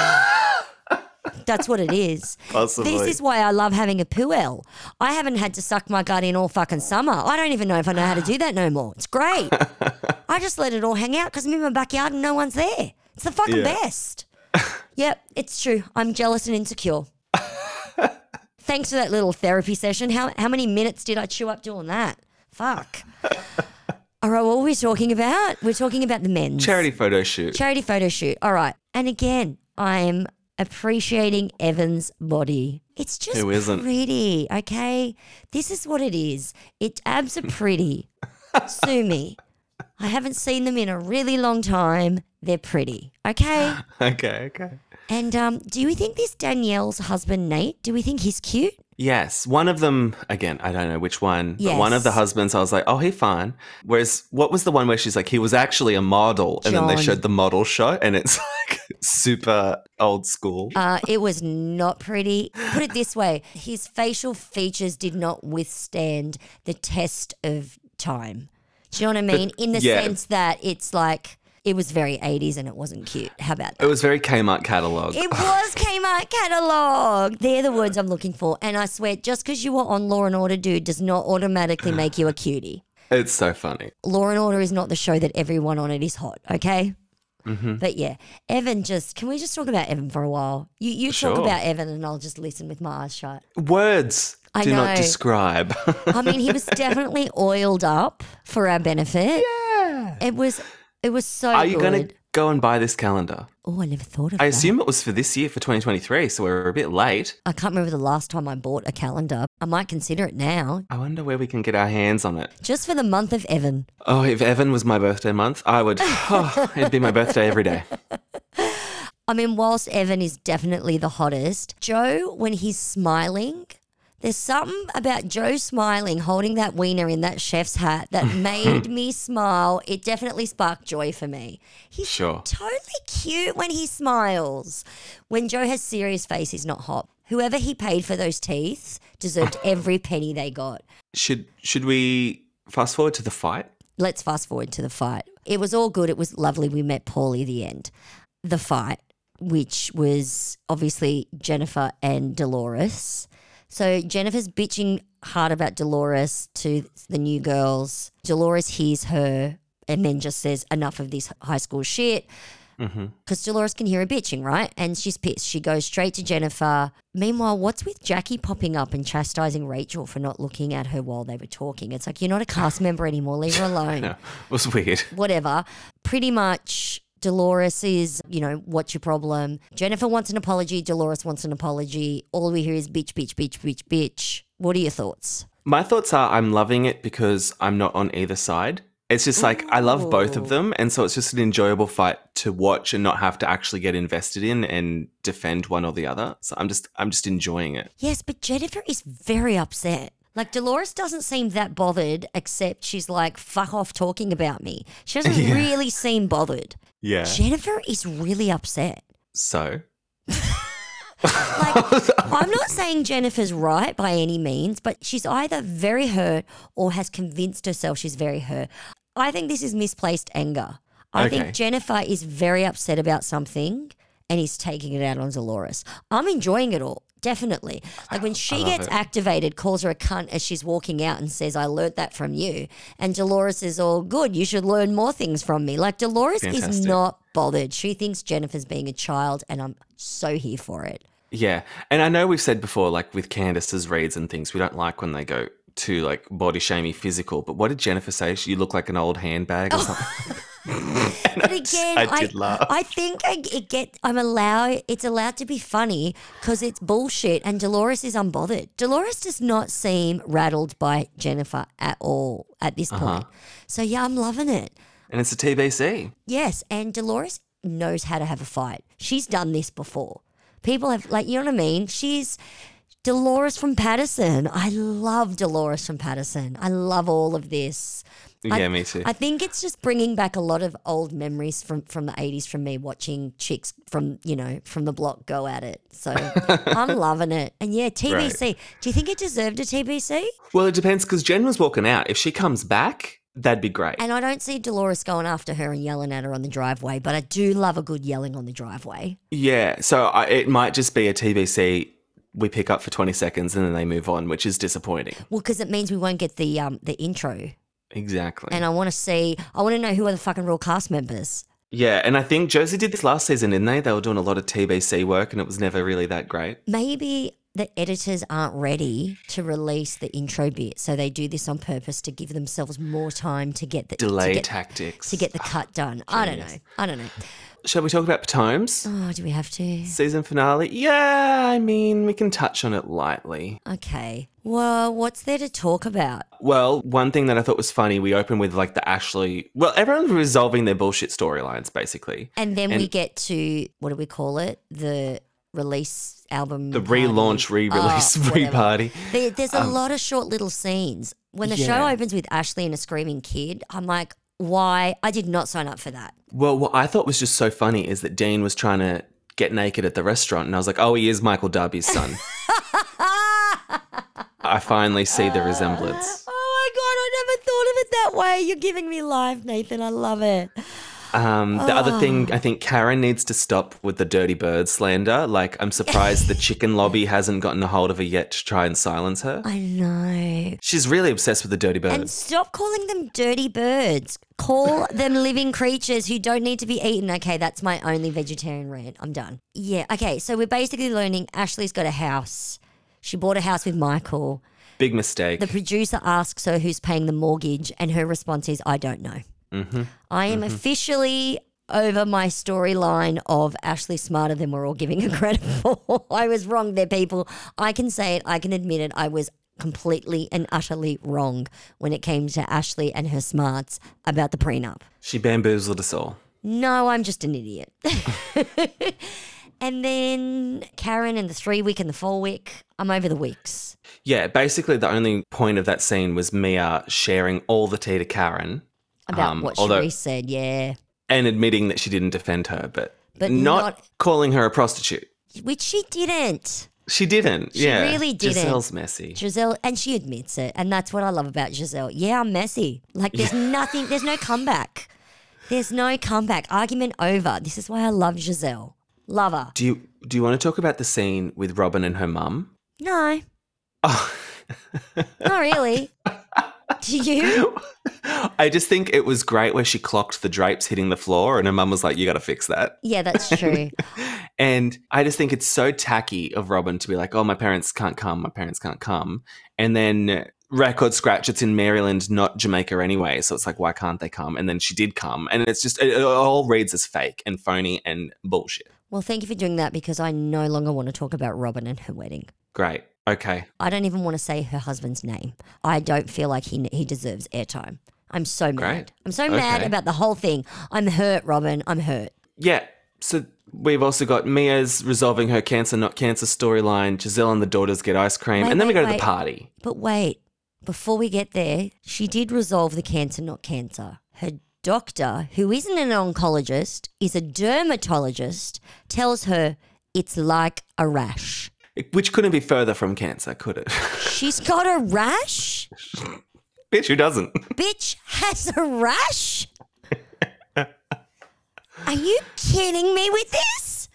That's what it is. [LAUGHS] Possibly. This is why I love having a puel. I haven't had to suck my gut in all fucking summer. I don't even know if I know how to do that no more. It's great. [LAUGHS] I just let it all hang out because I'm in my backyard and no one's there. It's the fucking Yeah. best. [LAUGHS] yep, it's true. I'm jealous and insecure. Thanks for that little therapy session. How how many minutes did I chew up doing that? Fuck. All right, what were we talking about? We're talking about the men's Charity photo shoot. charity photo shoot. All right. And again, I'm appreciating Evan's body. It's just Who isn't? pretty, okay? This is what it is. Its abs are pretty. [LAUGHS] Sue me. I haven't seen them in a really long time. They're pretty, okay? [LAUGHS] okay, okay. And um, do you think this Danielle's husband, Nate, do we think he's cute? Yes, one of them again. I don't know which one, but one of the husbands, I was like, "Oh, he fine." Whereas, what was the one where she's like, "He was actually a model," and then they showed the model shot, and it's [LAUGHS] like super old school. Uh, it was not pretty. Put it this way his facial features did not withstand the test of time. Do you know what I mean? In the yeah. sense that it's like, it was very 80s and it wasn't cute. How about that? it was very Kmart catalog. It [LAUGHS] was Kmart catalog. They're the words I'm looking for. And I swear, just because you were on Law and Order, dude, does not automatically make you a cutie. It's so funny. Law and Order is not the show that everyone on it is hot, okay? Mm-hmm. But yeah, Evan just, can we just talk about Evan for a while? You, you talk Sure. about Evan and I'll just listen with my eyes shut. Words I do know. not describe. I mean, he was [LAUGHS] definitely oiled up for our benefit. Yeah. It was, it was so Are you going to go and buy this calendar? Oh, I never thought of it. I that. assume it was for this year, for 2023, so we're a bit late. I can't remember the last time I bought a calendar. I might consider it now, I wonder where we can get our hands on it. just for the month of Evan. Oh, if Evan was my birthday month, I would. [LAUGHS] Oh, it'd be my birthday every day. [LAUGHS] I mean, whilst Evan is definitely the hottest, Joe, when he's smiling, there's something about Joe smiling, holding that wiener in that chef's hat that [LAUGHS] made me smile. It definitely sparked joy for me. He's Sure. totally cute when he smiles. When Joe has serious face, he's not hot. Whoever he paid for those teeth deserved [LAUGHS] every penny they got. Should should we fast forward to the fight? let's fast forward to the fight. It was all good. It was lovely. We met Paulie the end. The fight, which was obviously Jennifer and Dolores. So Jennifer's bitching hard about Dolores to the new girls. Dolores hears her and then just says, enough of this high school shit. Mm-hmm. Because Dolores can hear her bitching, right? And she's pissed. She goes straight to Jennifer. Meanwhile, what's with Jackie popping up and chastising Rachel for not looking at her while they were talking? It's like, you're not a cast member anymore. Leave her alone. No, [LAUGHS] it was weird. Whatever. Pretty much, Dolores is, you know, what's your problem? Jennifer wants an apology. Dolores wants an apology. All we hear is bitch, bitch, bitch, bitch, bitch. What are your thoughts? My thoughts are I'm loving it because I'm not on either side. It's just like I love both of them, and so it's just an enjoyable fight to watch and not have to actually get invested in and defend one or the other. So I'm just I'm just enjoying it. Yes, but Jennifer is very upset. Like Dolores doesn't seem that bothered, except she's like, fuck off talking about me. She doesn't [LAUGHS] really seem bothered. Yeah. Jennifer is really upset. So [LAUGHS] Like, [LAUGHS] I'm not saying Jennifer's right by any means, but she's either very hurt or has convinced herself she's very hurt. I think this is misplaced anger. I Okay. think Jennifer is very upset about something and is taking it out on Dolores. I'm enjoying it all. Definitely. Like when [SIGHS] she gets it. activated, calls her a cunt as she's walking out and says, I learnt that from you. And Dolores is all good. You should learn more things from me. Like Dolores is not bothered. She thinks Jennifer's being a child, and I'm so here for it. yeah, and I know we've said before, like with Candace's reads and things, we don't like when they go too like body shamey physical. But what did Jennifer say? You look like an old handbag or oh. something. [LAUGHS] [LAUGHS] But again, I I, did laugh. I think I, it get I'm allowed it's allowed to be funny because it's bullshit and Dolores is unbothered. Dolores does not seem rattled by Jennifer at all at this Uh-huh. point. So yeah, I'm loving it. and it's a TBC. Yes, and Dolores knows how to have a fight. She's done this before. People have like you know what I mean? She's Dolores from Paterson. I love Dolores from Paterson. I love all of this. Yeah, I, me too. I think it's just bringing back a lot of old memories from from the 80s from me watching chicks from, you know, from the block go at it. So [LAUGHS] I'm loving it. And yeah, TBC. Do you think it deserved a TBC? well, it depends because Jen was walking out. If she comes back, that'd be great. And I don't see Dolores going after her and yelling at her on the driveway, but I do love a good yelling on the driveway. yeah, so I, it might just be a TBC. We pick up for 20 seconds and then they move on, which is disappointing. Well, because it means we won't get the um the intro. Exactly. And I want to see, I want to know who are the fucking real cast members. yeah, and I think Josie did this last season, didn't they? They were doing a lot of TBC work and it was never really that great. Maybe the editors aren't ready to release the intro bit, so they do this on purpose to give themselves more time to get the Delay to get, tactics. to get the cut done. I don't know. I don't know. Shall we talk about Potomac? Oh, do we have to? Season finale? Yeah, I mean, we can touch on it lightly. Okay. Well, what's there to talk about? Well, one thing that I thought was funny, we open with like the Ashley. Well, everyone's resolving their bullshit storylines, basically. And then we get to what do we call it? The release album. The party. relaunch, re-release, Oh, re-party. There, there's a um, lot of short little scenes. When the show opens with Ashley and a screaming kid, I'm like, why? I did not sign up for that. Well, what I thought was just so funny is that Dean was trying to get naked at the restaurant, and I was like, oh, he is Michael Darby's son. I finally see the resemblance. [LAUGHS] Oh my god, I never thought of it that way. You're giving me life, Nathan. I love it. Um, the other thing, Ah. I think Karen needs to stop with the dirty bird slander. Like, I'm surprised the [LAUGHS] chicken lobby hasn't gotten a hold of her yet to try and silence her. I know. She's really obsessed with the dirty birds. And stop calling them dirty birds. Call [LAUGHS] them living creatures who don't need to be eaten. Okay, that's my only vegetarian rant. I'm done. Yeah, okay, so we're basically learning Ashley's got a house. She bought a house with Michael. Big mistake. The producer asks her who's paying the mortgage, and her response is, I don't know. Mm-hmm. I am mm-hmm. officially over my storyline of Ashley smarter than we're all giving her credit [LAUGHS] for. I was wrong there, people. I can say it, I can admit it. I was completely and utterly wrong when it came to Ashley and her smarts about the prenup. she bamboozled us all. No, I'm just an idiot. [LAUGHS] and then Karen and the three week and the four week. I'm over the weeks. Yeah, basically, the only point of that scene was Mia sharing all the tea to Karen. About Um, what although- Charrisse said, yeah. and admitting that she didn't defend her, but, But not, not- calling her a prostitute. Which she didn't. She didn't. She yeah, really didn't. Gizelle's messy. Gizelle, and she admits it, and that's what I love about Gizelle. Yeah, I'm messy. Like, there's [LAUGHS] nothing, there's no comeback. There's no comeback. Argument over. This is why I love Gizelle. Love her. Do you do you want to talk about the scene with Robyn and her mum? No, Oh, [LAUGHS] not really. [LAUGHS] Do you? I just think it was great where she clocked the drapes hitting the floor, and her mum was like, "You got to fix that." Yeah, that's true. [LAUGHS] And I just think it's so tacky of Robyn to be like, "Oh, my parents can't come. My parents can't come," and then record scratch it's in Maryland, not Jamaica anyway. So it's like, why can't they come? And then she did come, and it's just it, it all reads as fake and phony and bullshit. Well, thank you for doing that because I no longer want to talk about Robyn and her wedding. Great. Okay. I don't even want to say her husband's name. I don't feel like he he deserves airtime. I'm so mad. Great. I'm so mad Okay. about the whole thing. I'm hurt, Robyn. I'm hurt. Yeah. So we've also got Mia's resolving her cancer, not cancer storyline. Gizelle and the daughters get ice cream, Wait, and then we wait, go to the party. But wait, before we get there, she did resolve the cancer, not cancer. Her doctor, who isn't an oncologist, is a dermatologist, tells her it's like a rash. Which couldn't be further from cancer, could it? [LAUGHS] She's got a rash? Bitch, who doesn't? [LAUGHS] Bitch has a rash? Are you kidding me with this?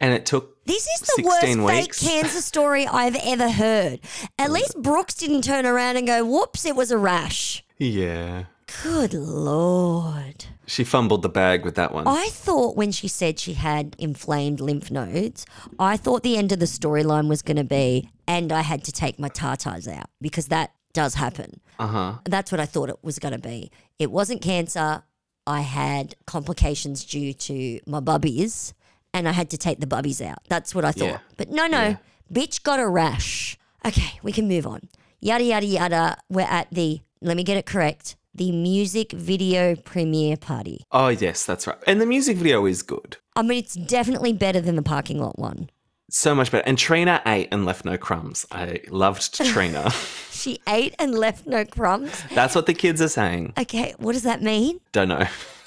And it took This is the worst 16 fake [LAUGHS] cancer story I've ever heard. At least Brooks didn't turn around and go, whoops, it was a rash. Yeah. Good Lord. She fumbled the bag with that one. I thought when she said she had inflamed lymph nodes, I thought the end of the storyline was going to be, and I had to take my tartars out because that does happen. Uh huh. That's what I thought it was going to be. It wasn't cancer. I had complications due to my bubbies, and I had to take the bubbies out. That's what I thought. Yeah. But no, no, Yeah. bitch got a rash. Okay, we can move on. Yada, yada, yada. We're at the, let me get it correct, the music video premiere party. Oh, yes, that's right. And the music video is good. I mean, it's definitely better than the parking lot one. So much better. And Trina ate and left no crumbs. I loved Trina. [LAUGHS] She ate and left no crumbs. That's what the kids are saying. Okay, what does that mean? Don't know. [LAUGHS]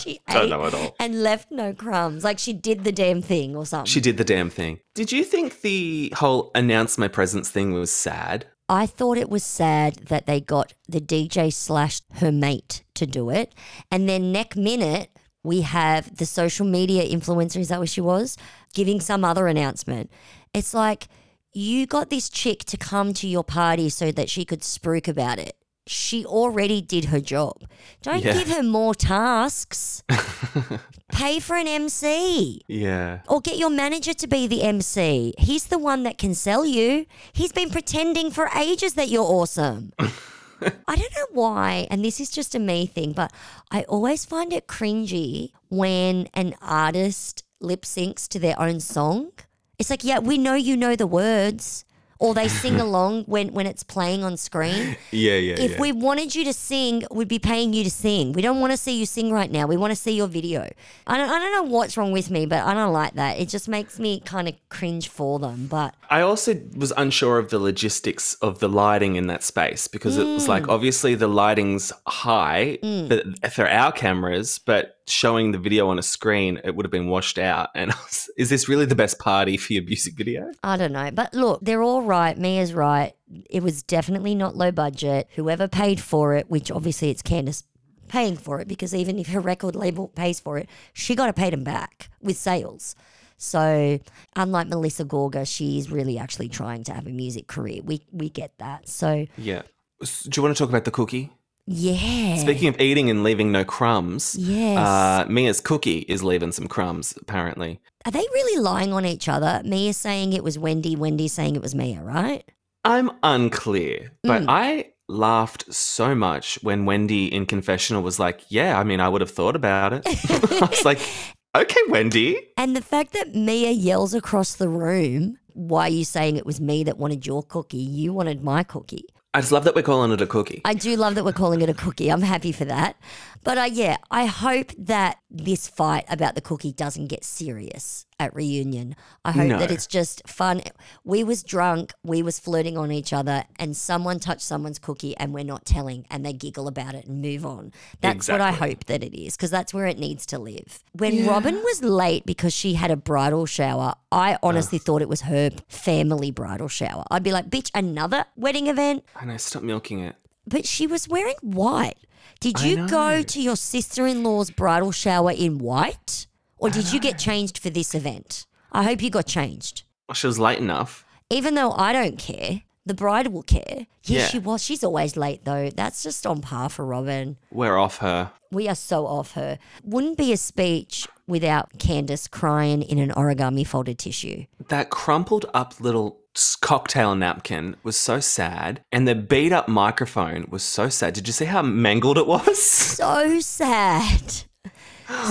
She [LAUGHS] Don't know at all. and left no crumbs. Like she did the damn thing or something. She did the damn thing. Did you think the whole announce my presence thing was sad? I thought it was sad that they got the DJ slash her mate to do it. And then next minute, we have the social media influencer, is that what she was? Giving some other announcement. It's like, you got this chick to come to your party so that she could spruik about it. She already did her job. Don't Yeah. give her more tasks. [LAUGHS] Pay for an MC. Yeah. Or get your manager to be the MC. He's the one that can sell you. He's been pretending for ages that you're awesome. [LAUGHS] I don't know why, and this is just a me thing, but I always find it cringy when an artist lip syncs to their own song. It's like, yeah, we know you know the words. Or they sing [LAUGHS] along when, when it's playing on screen. [LAUGHS] Yeah, yeah, If yeah. we wanted you to sing, we'd be paying you to sing. We don't want to see you sing right now. We want to see your video. I don't, I don't know what's wrong with me, but I don't like that. It just makes me kind of cringe for them. But I also was unsure of the logistics of the lighting in that space because it was Mm. like obviously the lighting's high but for our cameras, but showing the video on a screen, it would have been washed out. And [LAUGHS] was, is this really the best party for your music video? I don't know. But look, they're all right. Mia's right. It was definitely not low budget. Whoever paid for it, which obviously it's Candace paying for it because even if her record label pays for it, she got to pay them back with sales. So, unlike Melissa Gorga, she's really actually trying to have a music career. We we get that. So, Yeah. Do you want to talk about the cookie? Yeah. Speaking of eating and leaving no crumbs, Yes. uh, Mia's cookie is leaving some crumbs, apparently. Are they really lying on each other? Mia saying it was Wendy, Wendy saying it was Mia, right? I'm unclear, but Mm. I laughed so much when Wendy in confessional was like, Yeah, I mean, I would have thought about it. [LAUGHS] I was like, [LAUGHS] Okay, Wendy. And the fact that Mia yells across the room, why are you saying it was me that wanted your cookie? You wanted my cookie. I just love that we're calling it a cookie. I do love that we're calling it a cookie. I'm happy for that. But uh, yeah, I hope that this fight about the cookie doesn't get serious at reunion. I hope No. that it's just fun. We was drunk, we was flirting on each other, and someone touched someone's cookie, and we're not telling, and they giggle about it and move on. That's what I hope that it is, because that's where it needs to live. When Robyn was late because she had a bridal shower, I honestly thought it was her family bridal shower. I'd be like, bitch, another wedding event? And I stop milking it. But she was wearing white. Did you go to your sister in law's bridal shower in white? Or did you get changed for this event? I hope you got changed. Well, she was late enough. Even though I don't care, the bride will care. Yeah, Yeah. she was. She's always late though. That's just on par for Robyn. We're off her. We are so off her. Wouldn't be a speech without Candace crying in an origami folded tissue. That crumpled up little s- cocktail napkin was so sad. And the beat up microphone was so sad. Did you see how mangled it was? [LAUGHS] so sad.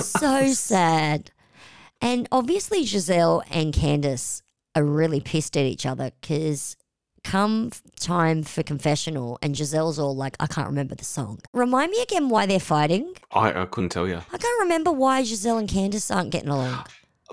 So sad. And obviously, Gizelle and Candace are really pissed at each other because come time for confessional, and Gizelle's all like, I can't remember the song. Remind me again why they're fighting. I, I couldn't tell you. I can't remember why Gizelle and Candace aren't getting along.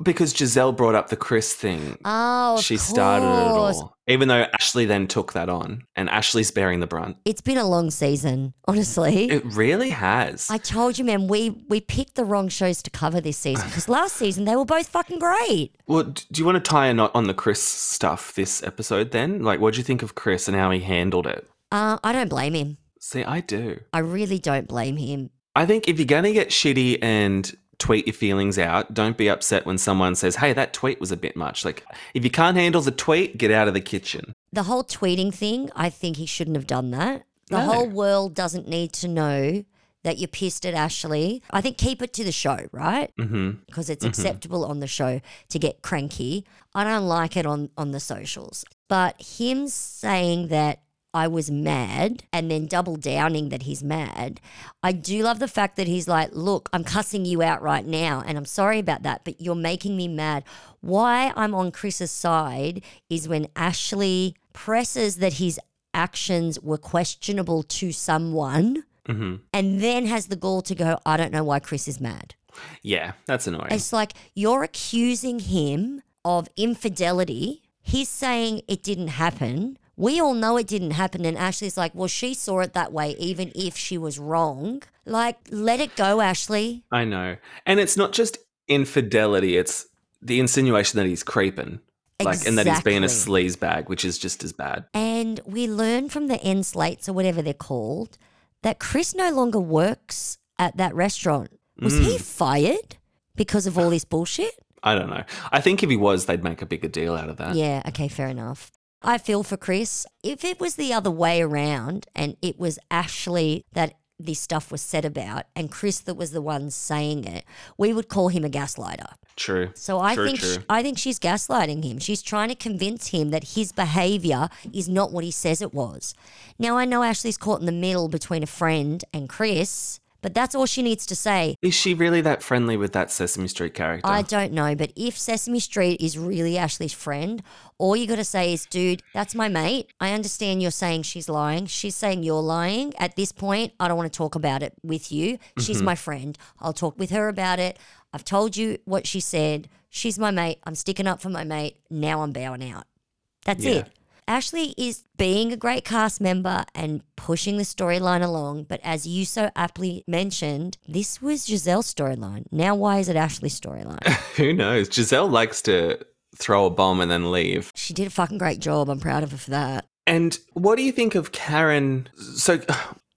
Because Gizelle brought up the Chris thing. Oh, she started it all. Even though Ashley then took that on, and Ashley's bearing the brunt. It's been a long season, honestly. It really has. I told you, man, we we picked the wrong shows to cover this season because last season they were both fucking great. well, do you want to tie a knot on the Chris stuff this episode then? Like, what do you think of Chris and how he handled it? Uh, I don't blame him. See, I do. I really don't blame him. I think if you're going to get shitty and tweet your feelings out, don't be upset when someone says, hey, that tweet was a bit much. Like, if you can't handle the tweet, get out of the kitchen. The whole tweeting thing, I think he shouldn't have done that. The No. whole world doesn't need to know that you're pissed at Ashley. I think keep it to the show, right? hmm Because it's acceptable on the show to get cranky. I don't like it on, on the socials. But him saying that I was mad and then double downing that he's mad, I do love the fact that he's like, look, I'm cussing you out right now and I'm sorry about that, but you're making me mad. Why I'm on Chris's side is when Ashley presses that his actions were questionable to someone hmm and then has the gall to go, I don't know why Chris is mad. Yeah, that's annoying. It's like you're accusing him of infidelity. He's saying it didn't happen. We all know it didn't happen. And Ashley's like, well, she saw it that way, even if she was wrong. Like, let it go, Ashley. I know. And it's not just infidelity, it's the insinuation that he's creeping. Like, and that he's being a sleaze bag, which is just as bad. And we learn from the end slates or whatever they're called that Chris no longer works at that restaurant. Was Mm. he fired because of all this bullshit? I don't know. I think if he was, they'd make a bigger deal out of that. Yeah, okay, fair enough. I feel for Chris. If it was the other way around and it was Ashley that this stuff was said about and Chris that was the one saying it, we would call him a gaslighter. True. So I True, think true. I think she's gaslighting him. She's trying to convince him that his behavior is not what he says it was. Now I know Ashley's caught in the middle between a friend and Chris, but that's all she needs to say. Is she really that friendly with that Sesame Street character? I don't know, but if Sesame Street is really Ashley's friend, all you got to say is, dude, that's my mate. I understand you're saying she's lying. She's saying you're lying. At this point, I don't want to talk about it with you. She's Mm-hmm. my friend. I'll talk with her about it. I've told you what she said. She's my mate. I'm sticking up for my mate. Now I'm bowing out. That's Yeah. it. Ashley is being a great cast member and pushing the storyline along, but as you so aptly mentioned, this was Gizelle's storyline. Now, why is it Ashley's storyline? [LAUGHS] Who knows? Gizelle likes to throw a bomb and then leave. She did a fucking great job. I'm proud of her for that. And what do you think of Karen? So,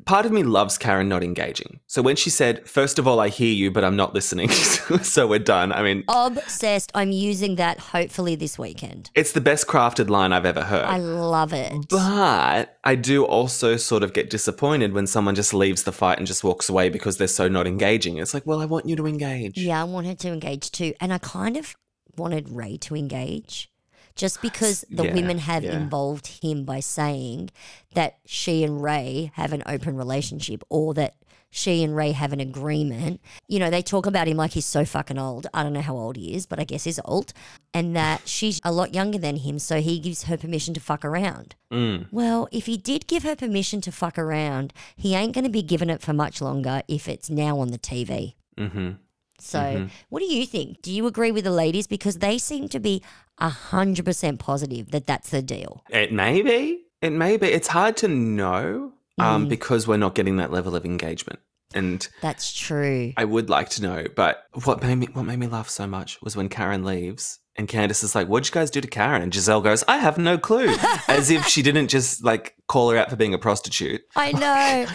part of me loves Karen not engaging. So, when she said, First of all, I hear you, but I'm not listening, [LAUGHS] so we're done. I mean, Obsessed. I'm using that hopefully this weekend. it's the best crafted line I've ever heard. I love it. But I do also sort of get disappointed when someone just leaves the fight and just walks away because they're so not engaging. It's like, well, I want you to engage. Yeah, I want her to engage too. And I kind of wanted Ray to engage just because the Yeah, women have yeah. involved him by saying that she and Ray have an open relationship or that she and Ray have an agreement. You know, they talk about him like he's so fucking old. I don't know how old he is, but I guess he's old. And that she's a lot younger than him, so he gives her permission to fuck around. Mm. Well, if he did give her permission to fuck around, he ain't going to be giving it for much longer if it's now on the TV. hmm So, what do you think? Do you agree with the ladies? Because they seem to be 100% positive that that's the deal. It may be. It may be. It's hard to know um, Mm. because we're not getting that level of engagement. And That's true. I would like to know, but what made me what made me laugh so much was when Karen leaves and Candace is like, "What'd you guys do to Karen?" And Gizelle goes, "I have no clue," [LAUGHS] as if she didn't just like call her out for being a prostitute. I know.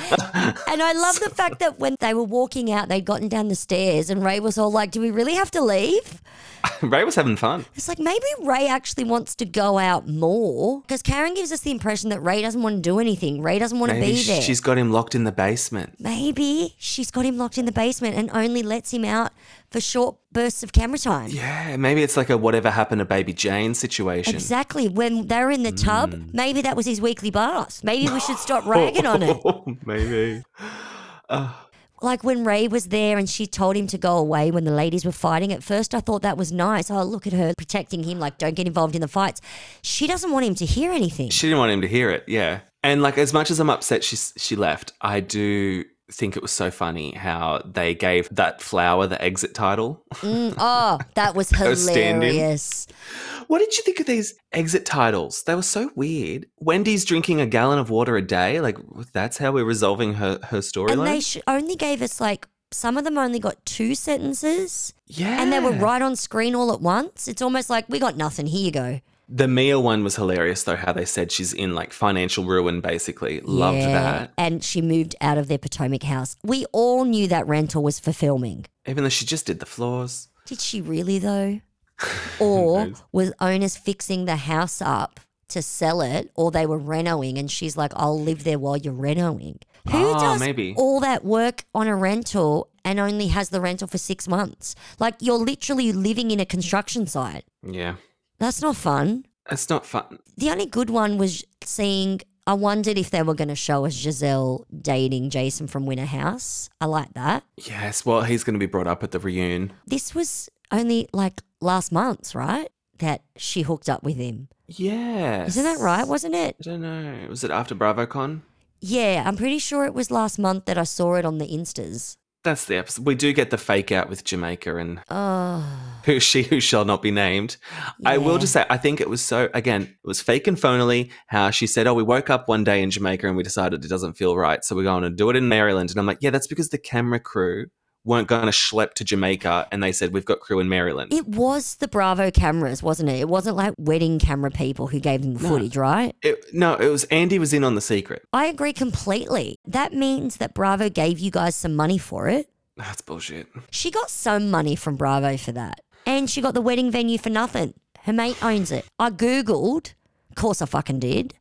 [LAUGHS] and I love the fact that when they were walking out, they'd gotten down the stairs and Ray was all like, Do we really have to leave? [LAUGHS] Ray was having fun. It's like maybe Ray actually wants to go out more because Karen gives us the impression that Ray doesn't want to do anything. Ray doesn't want to be there. she's got him locked in the basement. maybe she's got him locked in the basement and only lets him out for short bursts of camera time. Yeah, maybe it's like a whatever happened to Baby Jane situation. Exactly. When they were in the tub, Mm. maybe that was his weekly bath. Maybe we should stop ragging on it. [LAUGHS] maybe. Like when Ray was there and she told him to go away when the ladies were fighting. At first, I thought that was nice. Oh, look at her protecting him, like, don't get involved in the fights. She doesn't want him to hear anything. She didn't want him to hear it. Yeah, and like as much as I'm upset she she left, I do think it was so funny how they gave that flower the exit title. Mm, oh, that was [LAUGHS] stand-in. hilarious. What did you think of these exit titles? They were so weird. Wendy's drinking a gallon of water a day. Like that's how we're resolving her her storyline. And they sh- only gave us like, some of them only got two sentences yeah, and they were right on screen all at once. It's almost like, we got nothing. Here you go. The Mia one was hilarious though. How they said she's in like financial ruin. Basically, loved Yeah, that. And she moved out of their Potomac house. We all knew that rental was for filming. Even though she just did the floors. Did she really though? [LAUGHS] Or was owners fixing the house up to sell it, or they were renoing and she's like, I'll live there while you're renoing? Who Oh, does maybe. all that work on a rental and only has the rental for six months? Like you're literally living in a construction site. Yeah, That's not fun. it's not fun. The only good one was seeing. I wondered if they were going to show us Gizelle dating Jason from Winter House. I like that. Yes, well, he's going to be brought up at the reunion. This was only like last month, right? That she hooked up with him. Yeah. Isn't that right? Wasn't it? I don't know. Was it after BravoCon? Yeah, I'm pretty sure it was last month that I saw it on the Instas. That's the episode. We do get the fake out with Jamaica and Oh, who she who shall not be named. I will just say I think it was so again, it was fake and phonily how she said, Oh, we woke up one day in Jamaica and we decided it doesn't feel right. So we're going to do it in Maryland. And I'm like, Yeah, that's because the camera crew weren't going to schlep to Jamaica and they said, We've got crew in Maryland. it was the Bravo cameras, wasn't it? It wasn't like wedding camera people who gave them the footage, right? It- no, it was Andy was in on the secret. I agree completely. That means that Bravo gave you guys some money for it. That's bullshit. She got some money from Bravo for that. And she got the wedding venue for nothing. Her mate owns it. I Googled, of course I fucking did,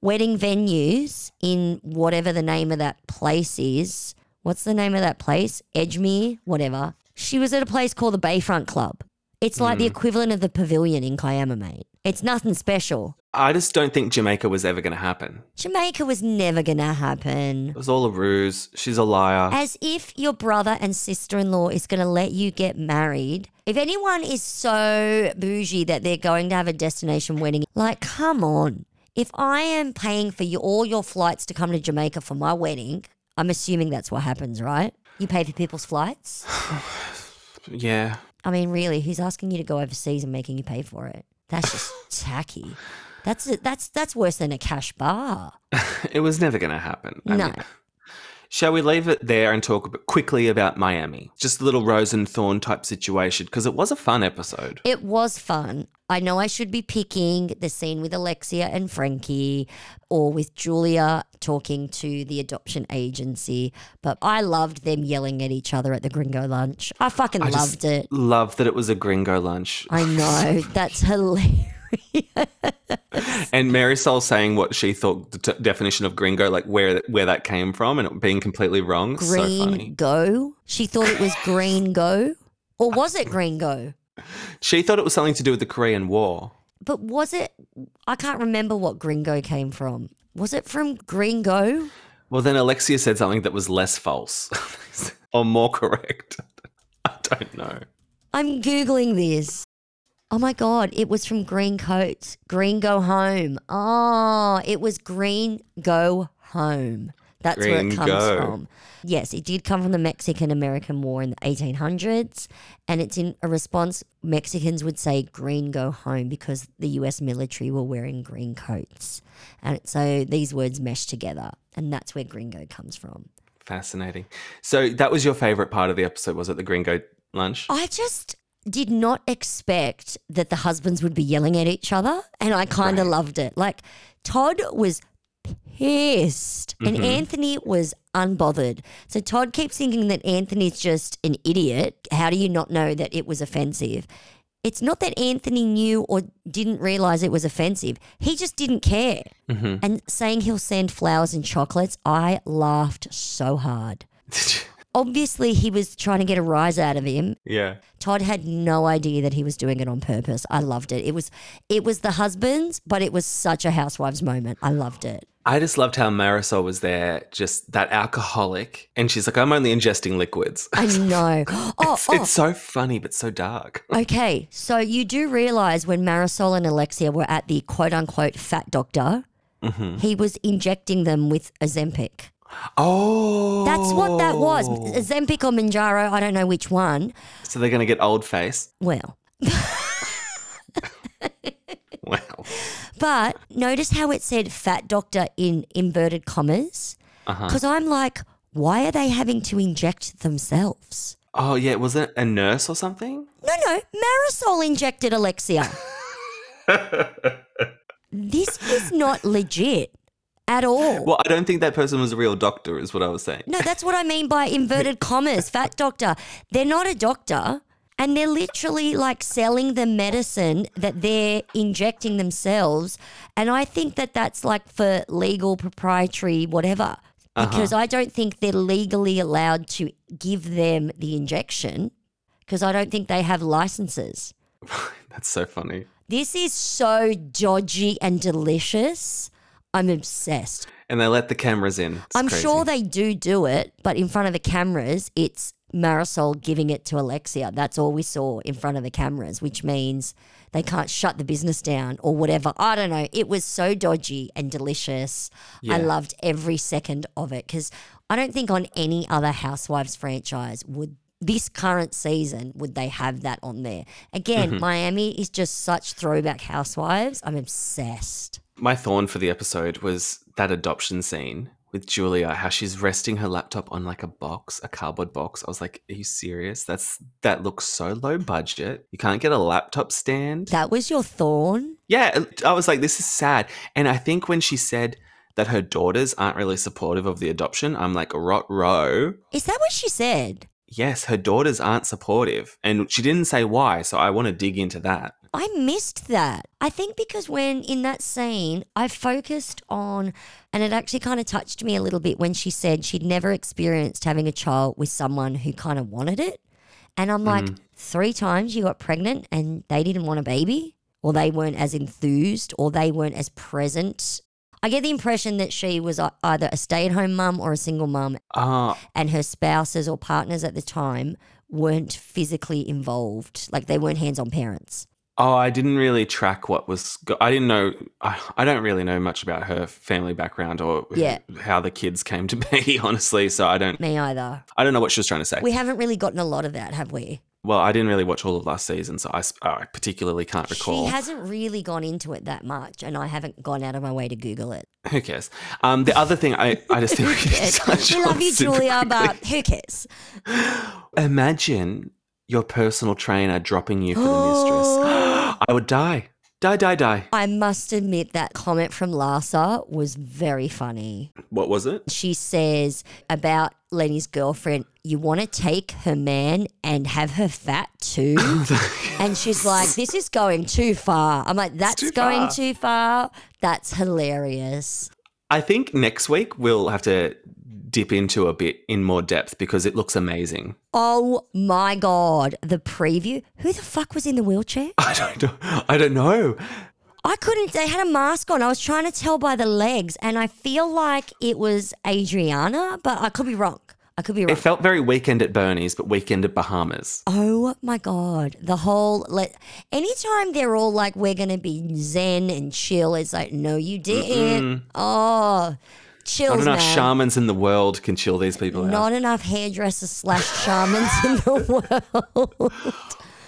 wedding venues in whatever the name of that place is. What's the name of that place? Edgemere, whatever. She was at a place called the Bayfront Club. It's like the mm. equivalent of the pavilion in Kiama, mate. It's nothing special. I just don't think Jamaica was ever going to happen. Jamaica was never gonna happen. It was all a ruse. She's a liar. As if your brother and sister in law is going to let you get married. If anyone is so bougie that they're going to have a destination wedding, like, come on. If I am paying for you, all your flights to come to Jamaica for my wedding, I'm assuming that's what happens, right? You pay for people's flights? [SIGHS] yeah. I mean, really, who's asking you to go overseas and making you pay for it? That's just [LAUGHS] tacky. That's that's that's worse than a cash bar. [LAUGHS] It was never going to happen. I No. mean, shall we leave it there and talk quickly about Miami? Just a little rose and thorn type situation because it was a fun episode. It was fun. I know I should be picking the scene with Alexia and Frankie or with Julia talking to the adoption agency, but I loved them yelling at each other at the gringo lunch. I fucking I loved it. Love that it was a gringo lunch. I know. [LAUGHS] That's hilarious. [LAUGHS] And Marisol saying what she thought the t- definition of gringo, like where where that came from, and it being completely wrong. so Green funny. go. She thought it was green go. Or was it green go? She thought it was something to do with the Korean War. But was it? I can't remember what gringo came from. Was it from gringo? Well, then Alexia said something that was less false [LAUGHS] or more correct. [LAUGHS] I don't know. I'm Googling this. Oh my God, it was from Green Coats. Green Go Home. Oh, it was Green Go Home. That's where it comes Go. from. Yes, it did come from the Mexican American War in the 1800s. And it's in a response, Mexicans would say Green Go Home because the US military were wearing green coats. And so these words mesh together. And that's where Gringo comes from. Fascinating. So that was your favorite part of the episode, was it? The gringo lunch? I just did not expect that the husbands would be yelling at each other, and I kind of loved it. Like Todd was pissed, and mm-hmm. Anthony was unbothered. So Todd keeps thinking that Anthony's just an idiot. How do you not know that it was offensive? It's not that Anthony knew or didn't realize it was offensive. He just didn't care. Mm-hmm. And saying he'll send flowers and chocolates, I laughed so hard. [LAUGHS] Obviously, he was trying to get a rise out of him. yeah. Todd had no idea that he was doing it on purpose. I loved it. It was it was the husbands, but it was such a housewives moment. I loved it. I just loved how Marisol was there, just that alcoholic. And she's like, I'm only ingesting liquids. I know. [LAUGHS] Oh, it's, oh, it's so funny, but so dark. [LAUGHS] okay. So you do realize when Marisol and Alexia were at the quote unquote fat doctor, mm-hmm. he was injecting them with Ozempic. Oh. That's what that was. Oh. Ozempic or Mounjaro, I don't know which one. So they're going to get old face. Well, [LAUGHS] Wow. But notice how it said fat doctor in inverted commas? Uh-huh. Because I'm like, why are they having to inject themselves? Oh, yeah. Was it a nurse or something? No, no, Marisol injected Alexia. [LAUGHS] this is not legit at all. Well, I don't think that person was a real doctor, is what I was saying. No, that's what I mean by inverted [LAUGHS] commas, fat doctor. They're not a doctor. And they're literally like selling the medicine that they're injecting themselves. And I think that that's like for legal, proprietary, whatever. Uh-huh. Because I don't think they're legally allowed to give them the injection because I don't think they have licenses. [LAUGHS] That's so funny. This is so dodgy and delicious. I'm obsessed. And they let the cameras in. It's I'm crazy. sure they do do it, but in front of the cameras, it's Marisol giving it to Alexia. That's all we saw in front of the cameras, which means they can't shut the business down or whatever. I don't know. It was so dodgy and delicious. I loved every second of it because I don't think on any other Housewives franchise would this current season would they have that on there. Again, mm-hmm. Miami is just such throwback Housewives. I'm obsessed. My thorn for the episode was that adoption scene with Julia, how she's resting her laptop on like a box, a cardboard box. I was like, "Are you serious? That's that looks so low budget. You can't get a laptop stand." That was your thorn? Yeah, I was like, "This is sad." And I think when she said that her daughters aren't really supportive of the adoption, I'm like, "Rot row." Is that what she said? Yes, her daughters aren't supportive, and she didn't say why. So I want to dig into that. I missed that. I think because when in that scene, I focused on, and it actually kind of touched me a little bit when she said she'd never experienced having a child with someone who kind of wanted it. And I'm like, mm. three times you got pregnant and they didn't want a baby, or they weren't as enthused, or they weren't as present. I get the impression that she was uh, either a stay at home mum or a single mum, Ah, and her spouses or partners at the time weren't physically involved. Like they weren't hands on parents. Oh, I didn't really track what was. Go- I didn't know. I, I don't really know much about her family background or Yeah. how the kids came to be. [LAUGHS] Honestly, so I don't. Me either. I don't know what she was trying to say. We haven't really gotten a lot of that, have we? Well, I didn't really watch all of last season, so I particularly can't recall. She hasn't really gone into it that much, and I haven't gone out of my way to Google it. Who cares? Um, the other thing I, I just [LAUGHS] think we touch we love you, Julia, quickly. but who cares? [GASPS] Imagine your personal trainer dropping you for the mistress. [GASPS] I would die. Die, die, die. I must admit that comment from Larsa was very funny. What was it? She says about Lenny's girlfriend, you want to take her man and have her fat too? [LAUGHS] and she's like, this is going too far. I'm like, that's too going far. too far. That's hilarious. I think next week we'll have to dip into a bit in more depth because it looks amazing. Oh my God. The preview. Who the fuck was in the wheelchair? [LAUGHS] I don't know. I don't know. I couldn't. They had a mask on. I was trying to tell by the legs, and I feel like it was Adriana, but I could be wrong. I could be wrong. It felt very weekend at Bernie's, but weekend at Bahamas. oh my god, the whole let. Anytime they're all like, "We're gonna be zen and chill," it's like, "No, you didn't." Oh, chills, Not enough man. shamans in the world can chill these people out. Not enough hairdressers slash shamans in the [LAUGHS] world.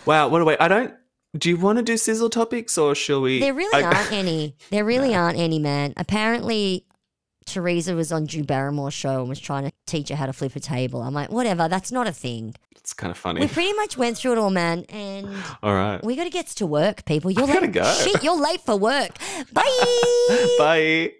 Wow, what do I? I don't. Do you want to do sizzle topics or shall we? There really I- aren't any. There really aren't any, man. Apparently, Teresa was on Drew Barrymore's show and was trying to teach her how to flip a table. I'm like, whatever, that's not a thing. It's kind of funny. We pretty much went through it all, man, and [LAUGHS] All right. we got to get to work, people. You're gotta late. go. Shit, you're late for work. [LAUGHS] Bye. Bye.